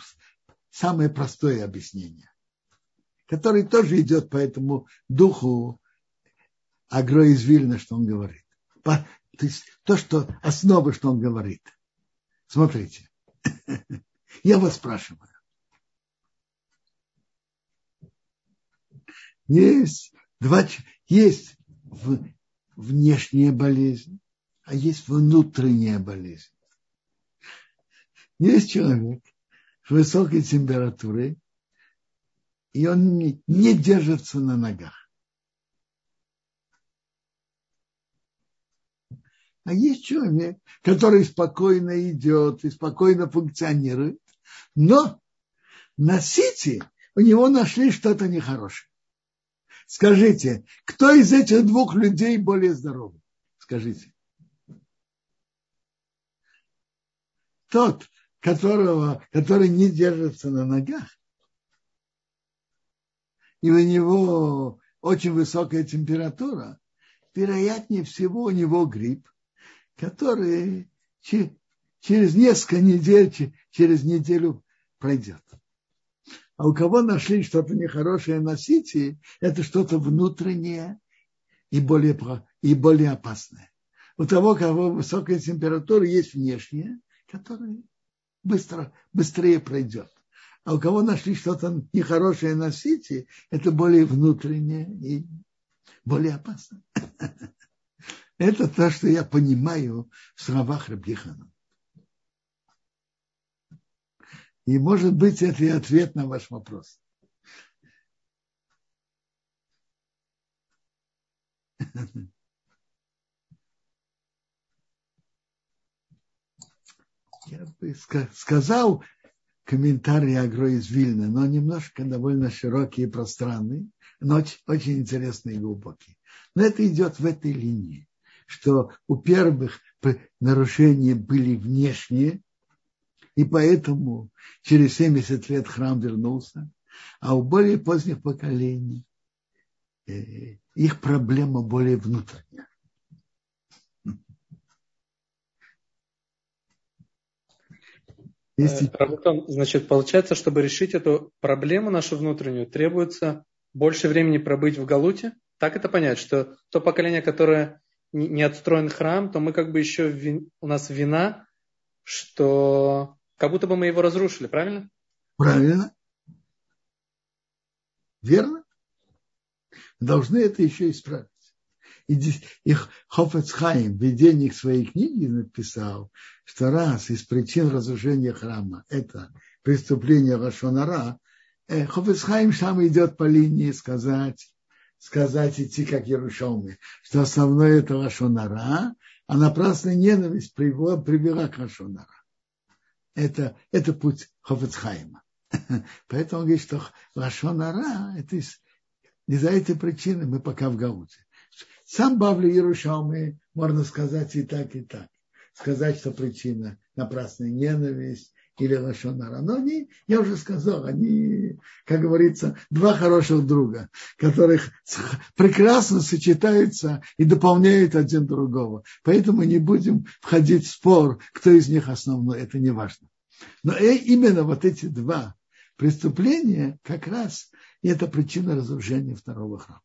A: самое простое объяснение, которое тоже идет по этому духу Агро из Вильна, что он говорит. То есть то, что основы, что он говорит. Смотрите, я вас спрашиваю. Есть два, есть внешняя болезнь, а есть внутренняя болезнь. Есть человек с высокой температурой, и он не, держится на ногах. А есть человек, который спокойно идет и спокойно функционирует, но на сити у него нашли что-то нехорошее. Скажите, кто из этих двух людей более здоровый? Скажите. Тот, которого, который не держится на ногах, и у него очень высокая температура, вероятнее всего у него грипп, который через несколько недель, через неделю пройдет. А у кого нашли что-то нехорошее на сити, это что-то внутреннее и более, и более опасное. У того, кого высокая температура, есть внешняя, которая быстро, быстрее пройдет. А у кого нашли что-то нехорошее на сити, это более внутреннее и более опасно. Это то, что я понимаю в словах Рабдихана. И может быть это и ответ на ваш вопрос. Я бы сказал комментарий Агро из Вильна, но немножко довольно широкий и пространный, но очень, очень интересный и глубокий. Но это идет в этой линии что у первых нарушения были внешние, и поэтому через 70 лет храм вернулся, а у более поздних поколений э, их проблема более внутренняя.
C: Если... Э, значит, получается, чтобы решить эту проблему нашу внутреннюю, требуется больше времени пробыть в Галуте? Так это понять, что то поколение, которое не отстроен храм, то мы как бы еще у нас вина, что как будто бы мы его разрушили, правильно?
A: Правильно. Верно? Должны это еще исправить. И Хофецхайм в видении своей книги написал, что раз из причин разрушения храма это преступление Лашонара, э, Хофецхайм сам идет по линии сказать, сказать, идти как Ярушалмы, что основное это Лашонара, а напрасная ненависть привела, привела к Лашонара. Это, это путь Хофецхайма. Поэтому он говорит, что Лашонара, это из, из-за этой причины мы пока в Гауте. Сам Бавли Ярушалмы можно сказать и так, и так. Сказать, что причина напрасная ненависть, или Лашонара. Но они, я уже сказал, они, как говорится, два хороших друга, которых прекрасно сочетаются и дополняют один другого. Поэтому не будем входить в спор, кто из них основной, это не важно. Но э, именно вот эти два преступления как раз это причина разрушения второго храма.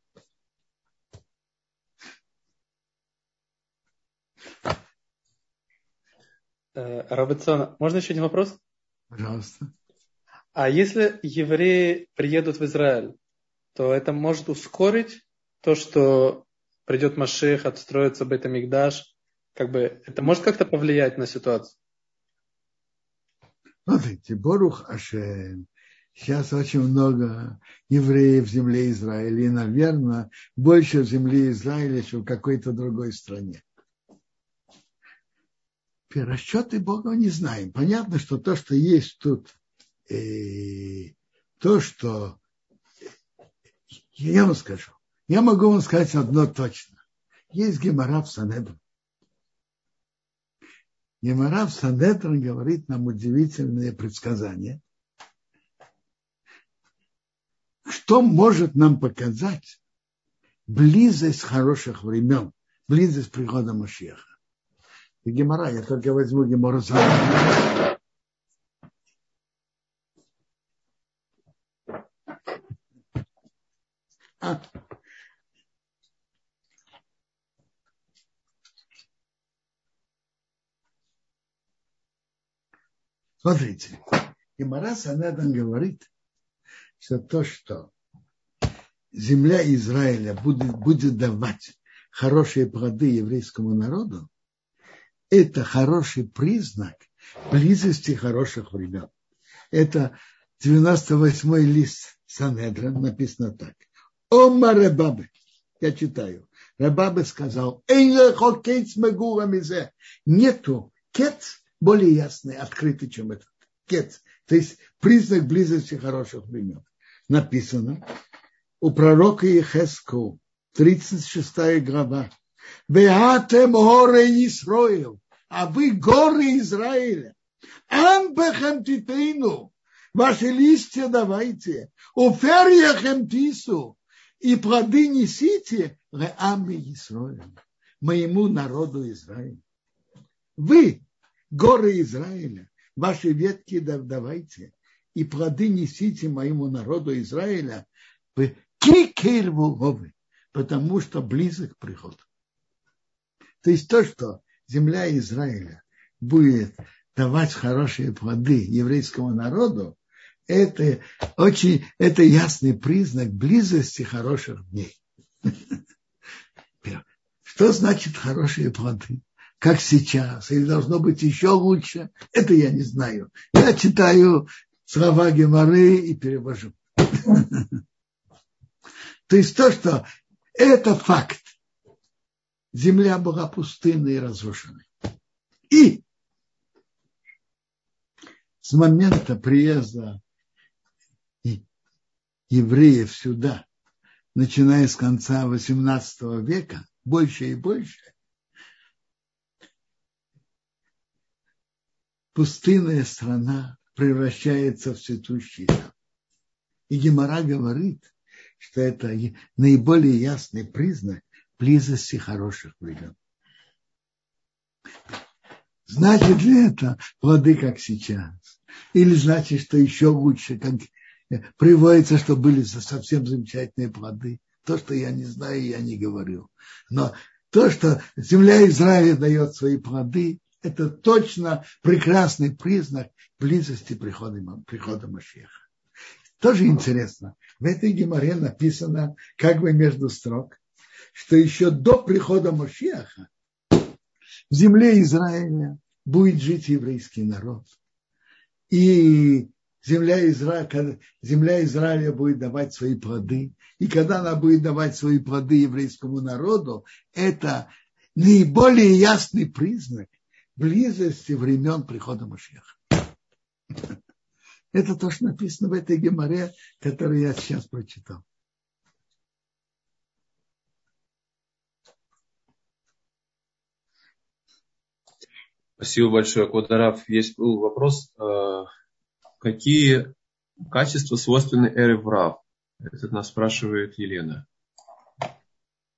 C: Э, Робинсон, можно еще один вопрос?
A: Пожалуйста.
C: А если евреи приедут в Израиль, то это может ускорить то, что придет Машех, отстроится Бетамикдаш? Как бы это может как-то повлиять на ситуацию?
A: Смотрите, Борух Ашем, сейчас очень много евреев в земле Израиля, и, наверное, больше в земле Израиля, чем в какой-то другой стране. Расчеты Бога не знаем. Понятно, что то, что есть тут, э, то, что я вам скажу, я могу вам сказать одно точно. Есть гемора в Санедру. Гемора в Санедру говорит нам удивительные предсказания. Что может нам показать близость хороших времен, близость прихода Машеха? И Гемора, я только возьму Гемору А. Смотрите, Гемора Санедан говорит, что то, что земля Израиля будет, будет давать хорошие плоды еврейскому народу, это хороший признак близости хороших времен. Это 98-й лист Санедрин написано так. Ома Ребабы. Я читаю. Ребабы сказал, нету кец более ясный, открытый, чем этот. Кец. То есть признак близости хороших времен. Написано у пророка Ехеску, 36 глава, Веатем горе Исраил, а вы горы Израиля. Анбехем титейну, ваши листья давайте, уферьяхем тису, и плоды несите Реаме Исраиль, моему народу Израиля. Вы, горы Израиля, ваши ветки давайте, и плоды несите моему народу Израиля, потому что близок приход. То есть то, что земля Израиля будет давать хорошие плоды еврейскому народу, это очень, это ясный признак близости хороших дней. Что значит хорошие плоды? Как сейчас? Или должно быть еще лучше? Это я не знаю. Я читаю слова Геморы и перевожу. То есть то, что это факт земля была пустынной и разрушенной. И с момента приезда евреев сюда, начиная с конца XVIII века, больше и больше, пустынная страна превращается в цветущий сад. И Гемора говорит, что это наиболее ясный признак близости хороших времен. Значит ли это плоды, как сейчас? Или значит, что еще лучше, как приводится, что были совсем замечательные плоды? То, что я не знаю, я не говорю. Но то, что земля Израиля дает свои плоды, это точно прекрасный признак близости прихода, прихода Машеха. Тоже интересно. В этой геморе написано как бы между строк, что еще до прихода Машиаха в земле Израиля будет жить еврейский народ. И земля Израиля, земля Израиля будет давать свои плоды. И когда она будет давать свои плоды еврейскому народу, это наиболее ясный признак близости времен прихода Машеха. Это то, что написано в этой геморе, которую я сейчас прочитал.
B: Спасибо большое, Квадраф. Есть был вопрос, э, какие качества свойственны Эре Врав? Это нас спрашивает Елена.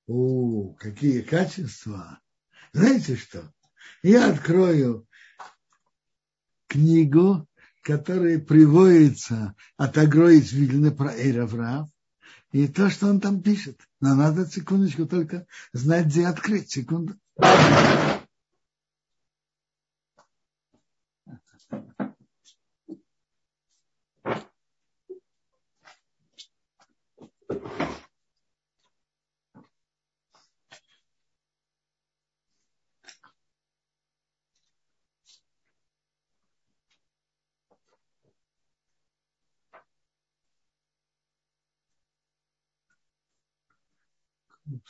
A: О, какие качества? Знаете что? Я открою книгу, которая приводится от Агро из Вильны про Эйраврав, и то, что он там пишет. Но надо секундочку только знать, где открыть. Секунду.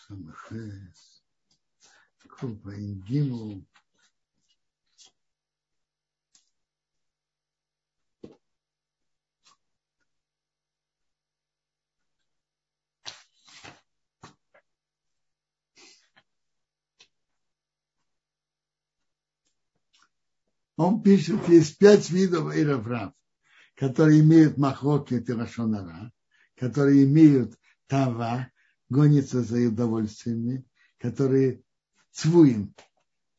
A: Самахес. Купа Ингиму. Он пишет, есть пять видов эйроврав, которые имеют махлокет и которые имеют тава, гонятся за удовольствиями, которые цвуем,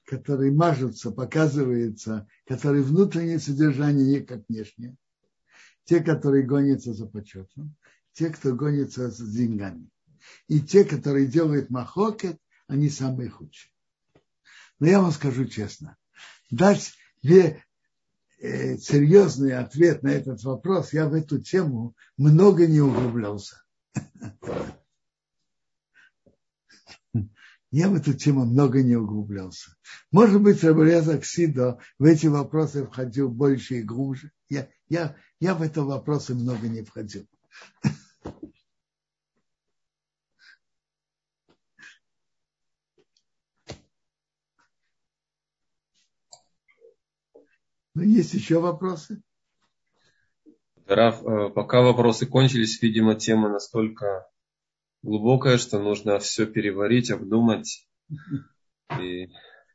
A: которые мажутся, показываются, которые внутреннее содержание как внешнее. Те, которые гонятся за почетом, те, кто гонится за деньгами. И те, которые делают махокет, они самые худшие. Но я вам скажу честно, дать где э, серьезный ответ на этот вопрос, я в эту тему много не углублялся. Я в эту тему много не углублялся. Может быть, Рабреза Ксидо в эти вопросы входил больше и глубже. Я, я, я в эти вопросы много не входил. Ну, есть еще вопросы?
B: Раф, э, пока вопросы кончились, видимо, тема настолько глубокая, что нужно все переварить, обдумать. И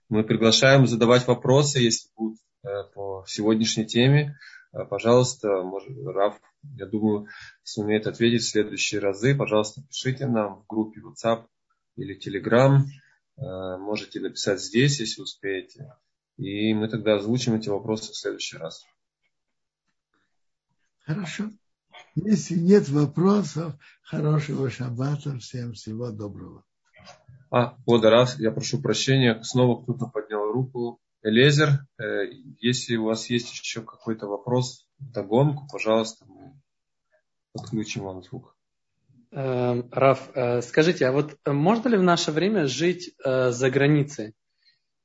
B: мы приглашаем задавать вопросы, если будут э, по сегодняшней теме. Э, пожалуйста, может, Раф, я думаю, сумеет ответить в следующие разы. Пожалуйста, пишите нам в группе WhatsApp или Telegram. Можете написать здесь, если успеете. И мы тогда озвучим эти вопросы в следующий раз.
A: Хорошо. Если нет вопросов, хорошего шаббата. Всем всего доброго.
B: А, вот раз, я прошу прощения. Снова кто-то поднял руку. Элезер, э, если у вас есть еще какой-то вопрос, догонку, пожалуйста, мы подключим вам звук.
C: Эм, Раф, э, скажите, а вот можно ли в наше время жить э, за границей?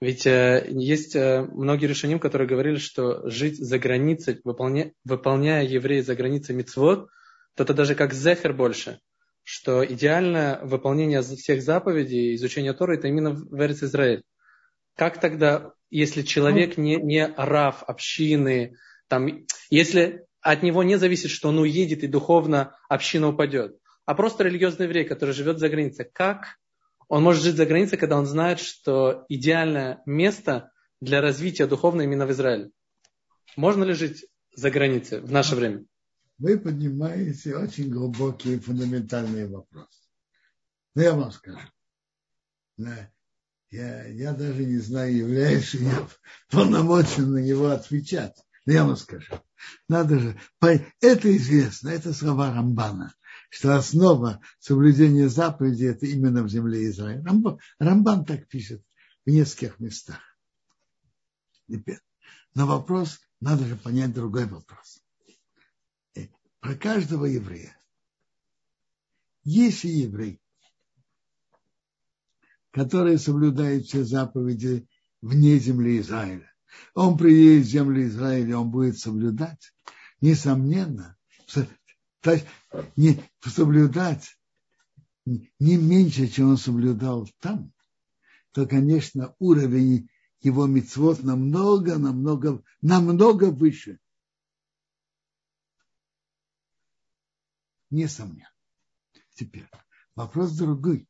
C: Ведь э, есть э, многие решения, которые говорили, что жить за границей, выполня, выполняя евреи за границей мицвод, то это даже как зехер больше. Что идеальное выполнение всех заповедей, изучение Торы, это именно в Эрец Израиль. Как тогда, если человек не, не рав общины, там, если от него не зависит, что он уедет и духовно община упадет, а просто религиозный еврей, который живет за границей, как он может жить за границей, когда он знает, что идеальное место для развития духовно именно в Израиле. Можно ли жить за границей в наше время?
A: Вы поднимаете очень глубокие фундаментальные вопросы. Но я вам скажу. Я, я даже не знаю, являюсь ли я полномочен на него отвечать. Но я вам скажу. Надо же, это известно, это слова Рамбана что основа соблюдения заповедей это именно в земле Израиля. Рамбан, Рамбан так пишет в нескольких местах. Но вопрос, надо же понять другой вопрос. Э, про каждого еврея. Если еврей, который соблюдает все заповеди вне земли Израиля, он приедет в землю Израиля, он будет соблюдать, несомненно, то есть не соблюдать не меньше, чем он соблюдал там, то, конечно, уровень его мецвод намного, намного, намного выше. Несомненно. Теперь вопрос другой.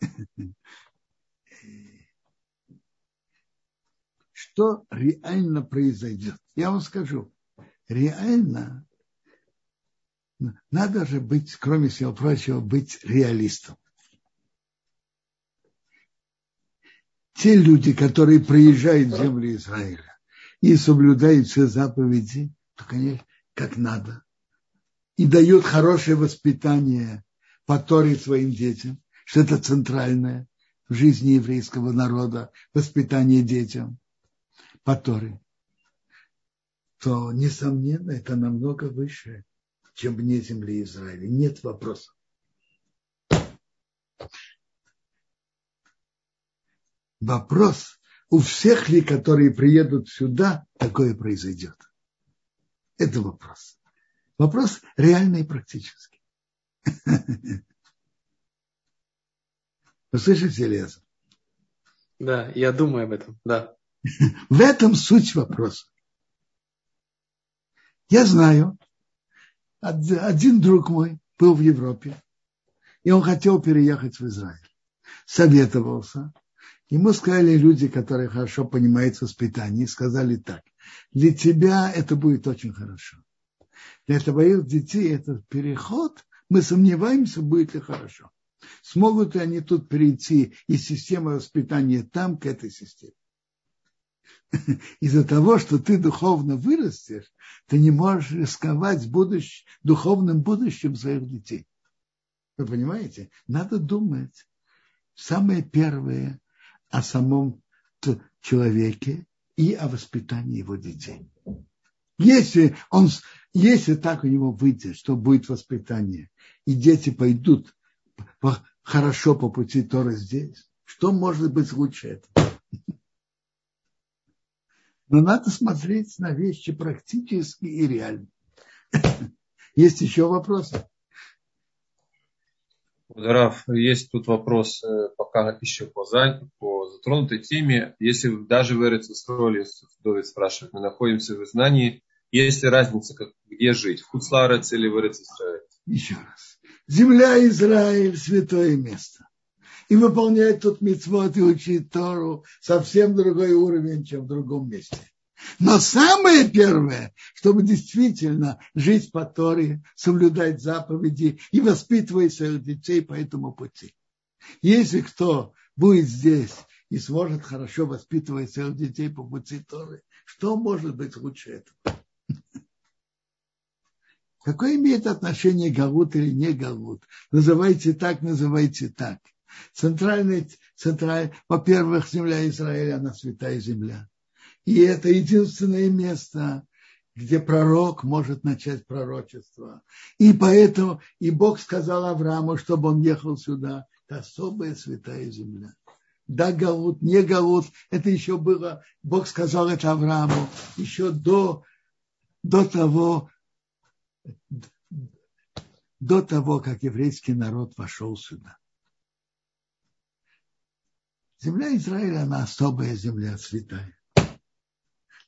A: Что реально произойдет? Я вам скажу. Реально надо же быть, кроме всего прочего, быть реалистом. Те люди, которые приезжают в землю Израиля и соблюдают все заповеди, то, конечно, как надо, и дают хорошее воспитание по Торе своим детям, что это центральное в жизни еврейского народа, воспитание детям по Торе, то, несомненно, это намного выше чем вне земли Израиля. Нет вопросов. Вопрос, у всех ли, которые приедут сюда, такое произойдет? Это вопрос. Вопрос реальный и практический. Вы слышите, Леза?
C: Да, я думаю об этом, да.
A: В этом суть вопроса. Я знаю, один друг мой был в Европе, и он хотел переехать в Израиль. Советовался. Ему сказали люди, которые хорошо понимают воспитание, сказали так. Для тебя это будет очень хорошо. Для твоих детей этот переход, мы сомневаемся, будет ли хорошо. Смогут ли они тут перейти из системы воспитания там к этой системе? Из-за того, что ты духовно вырастешь, ты не можешь рисковать будущ... духовным будущим своих детей. Вы понимаете? Надо думать самое первое о самом человеке и о воспитании его детей. Если, он, если так у него выйдет, что будет воспитание, и дети пойдут по, хорошо по пути Торы здесь, что может быть лучше этого? Но надо смотреть на вещи практически и реально. Есть еще вопросы?
B: Раф, есть тут вопрос э, пока еще по, по затронутой теме. Если даже в Эрицесроле, Довид спрашивает, мы находимся в знании, есть ли разница, как, где жить, в Хуцларец или в Эрицесроле?
A: Еще раз. Земля Израиль – святое место. И выполнять тут митцвот и учить Тору совсем другой уровень, чем в другом месте. Но самое первое, чтобы действительно жить по Торе, соблюдать заповеди и воспитывать своих детей по этому пути. Если кто будет здесь и сможет хорошо воспитывать своих детей по пути Торы, что может быть лучше этого? Какое имеет отношение Галут или не Галут? Называйте так, называйте так. Центральный, центральный, во-первых, земля Израиля, она святая земля. И это единственное место, где пророк может начать пророчество. И поэтому и Бог сказал Аврааму, чтобы он ехал сюда. Это особая святая земля. Да, Галут, не Галут, это еще было, Бог сказал это Аврааму еще до, до того, до того, как еврейский народ вошел сюда. Земля Израиля, она особая земля, святая.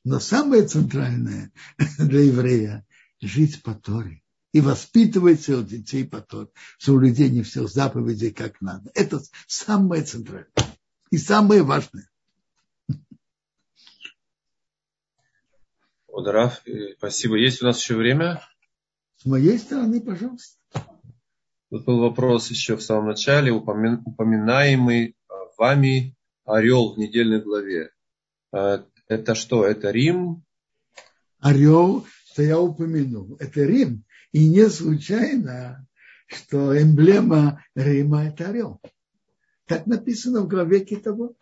A: Но самое центральное для еврея – жить по Торе и воспитывать своих детей по Торе, соблюдение всех заповедей как надо. Это самое центральное и самое важное.
B: Одарав, спасибо. Есть у нас еще время?
A: С моей стороны, пожалуйста.
B: Тут был вопрос еще в самом начале, упоминаемый вами орел в недельной главе. Э, это что? Это Рим?
A: Орел, что я упомянул, это Рим. И не случайно, что эмблема Рима – это орел. Так написано в главе Китово.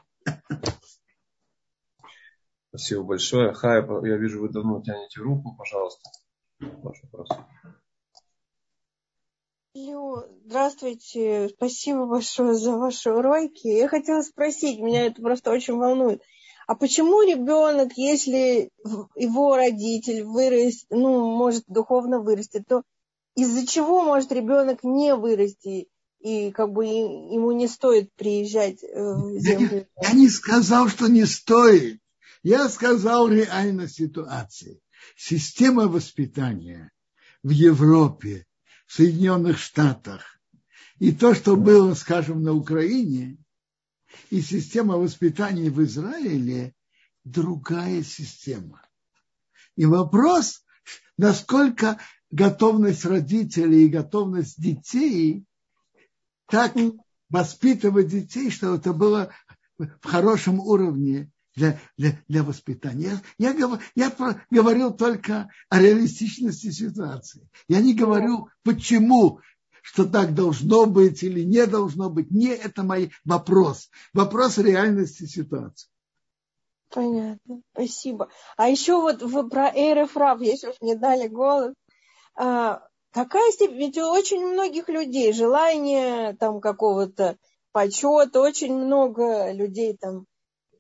B: Спасибо большое. Хай, я вижу, вы давно тянете руку. Пожалуйста, ваш вопрос.
D: Здравствуйте, спасибо большое за ваши уроки. Я хотела спросить, меня это просто очень волнует. А почему ребенок, если его родитель вырастет, ну, может духовно вырасти, то из-за чего может ребенок не вырасти и как бы ему не стоит приезжать э, в землю?
A: Я не сказал, что не стоит. Я сказал реально ситуации. Система воспитания в Европе, в Соединенных Штатах и то, что было, скажем, на Украине, и система воспитания в Израиле другая система. И вопрос, насколько готовность родителей и готовность детей так воспитывать детей, чтобы это было в хорошем уровне для, для, для воспитания. Я, я, я говорил только о реалистичности ситуации. Я не говорю, почему что так должно быть или не должно быть. Не это мой вопрос. Вопрос реальности ситуации.
D: Понятно, спасибо. А еще вот вы про Эйрефрав, если уж мне дали голос, а, какая степень, ведь у очень многих людей желание там какого-то почета, очень много людей там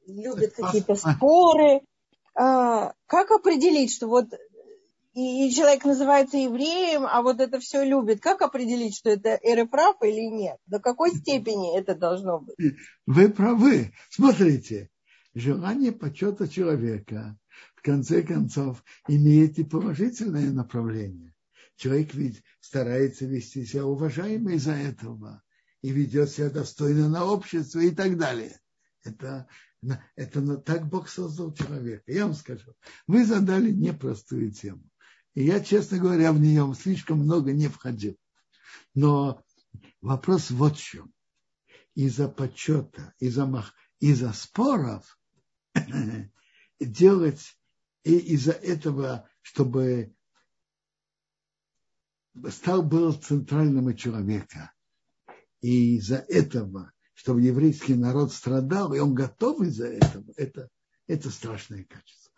D: любят какие-то споры. А, как определить, что вот и, и человек называется евреем, а вот это все любит. Как определить, что это эрефраф или нет? До какой степени это должно быть?
A: Вы правы. Смотрите, желание почета человека в конце концов имеет и положительное направление. Человек ведь старается вести себя уважаемо из-за этого и ведет себя достойно на общество и так далее. Это, это так Бог создал человека. Я вам скажу, вы задали непростую тему. И я, честно говоря, в нее слишком много не входил. Но вопрос вот в чем. Из-за почета, из-за, мах, из-за споров делать и из-за этого, чтобы стал был центральным человека. И из-за этого, чтобы еврейский народ страдал, и он готов из-за этого, это, это страшное качество.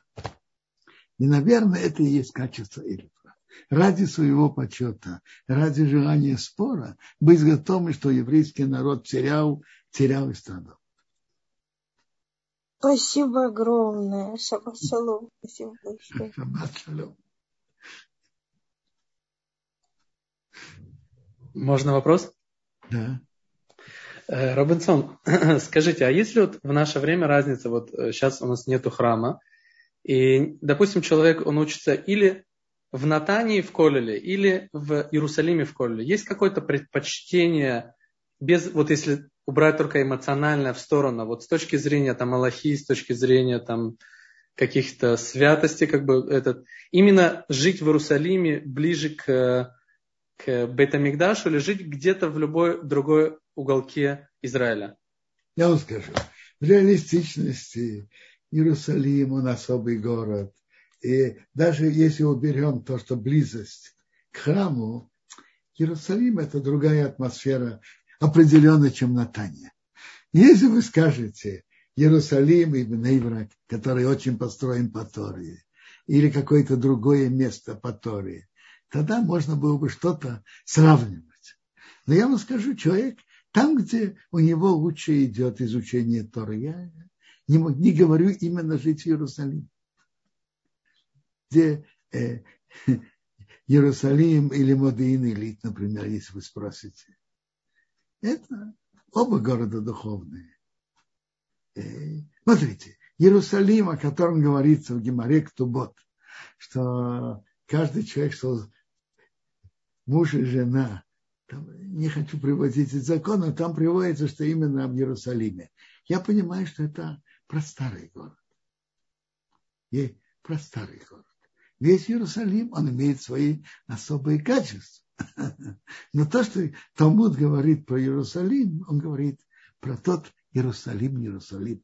A: И, наверное, это и есть качество Илифа. Ради своего почета, ради желания спора, быть готовым, что еврейский народ терял, терял и страдал.
D: Спасибо огромное. Шаббат шалом. Спасибо большое. Шаббат шалом.
C: Можно вопрос?
A: Да.
C: Э, Робинсон, скажите, а есть ли вот в наше время разница, вот сейчас э, у нас нету храма, и, допустим, человек, он учится или в Натании в Колеле, или в Иерусалиме в Колеле. Есть какое-то предпочтение, без, вот если убрать только эмоционально в сторону, вот с точки зрения там Аллахи, с точки зрения там каких-то святостей, как бы этот, именно жить в Иерусалиме ближе к, к Бетамикдашу или жить где-то в любой другой уголке Израиля?
A: Я вам скажу, в реалистичности Иерусалим, он особый город. И даже если уберем то, что близость к храму, Иерусалим – это другая атмосфера, определенно, чем Натания. Если вы скажете Иерусалим и Бнейврак, который очень построен по Торе, или какое-то другое место по Торе, тогда можно было бы что-то сравнивать. Но я вам скажу, человек, там, где у него лучше идет изучение Торы, я не, не говорю именно жить в Иерусалиме. Где э, Иерусалим или Модеин Илит, например, если вы спросите. Это оба города духовные. Э, смотрите, Иерусалим, о котором говорится в Геморе Ктубот, что каждый человек, что муж и жена, там, не хочу приводить из закона, там приводится, что именно в Иерусалиме. Я понимаю, что это про старый город. И про старый город. Весь Иерусалим, он имеет свои особые качества. Но то, что Талмуд говорит про Иерусалим, он говорит про тот Иерусалим, Иерусалим.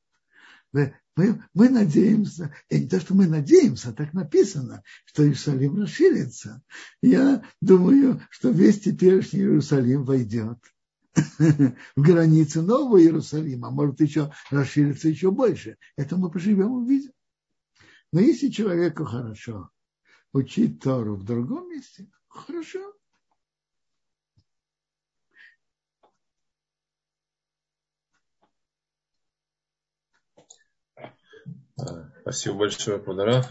A: Мы, мы надеемся, и не то, что мы надеемся, так написано, что Иерусалим расширится. Я думаю, что весь теперешний Иерусалим войдет в границы Нового Иерусалима, может еще расшириться еще больше. Это мы поживем увидим. Но если человеку хорошо учить Тору в другом месте, хорошо.
B: Спасибо большое, Подарав.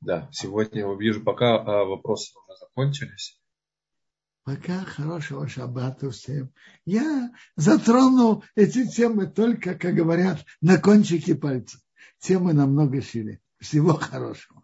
B: Да, сегодня я вижу, пока а, вопросы уже закончились.
A: Пока хорошего шаббата всем. Я затронул эти темы только, как говорят, на кончике пальцев. Темы намного шире. Всего хорошего.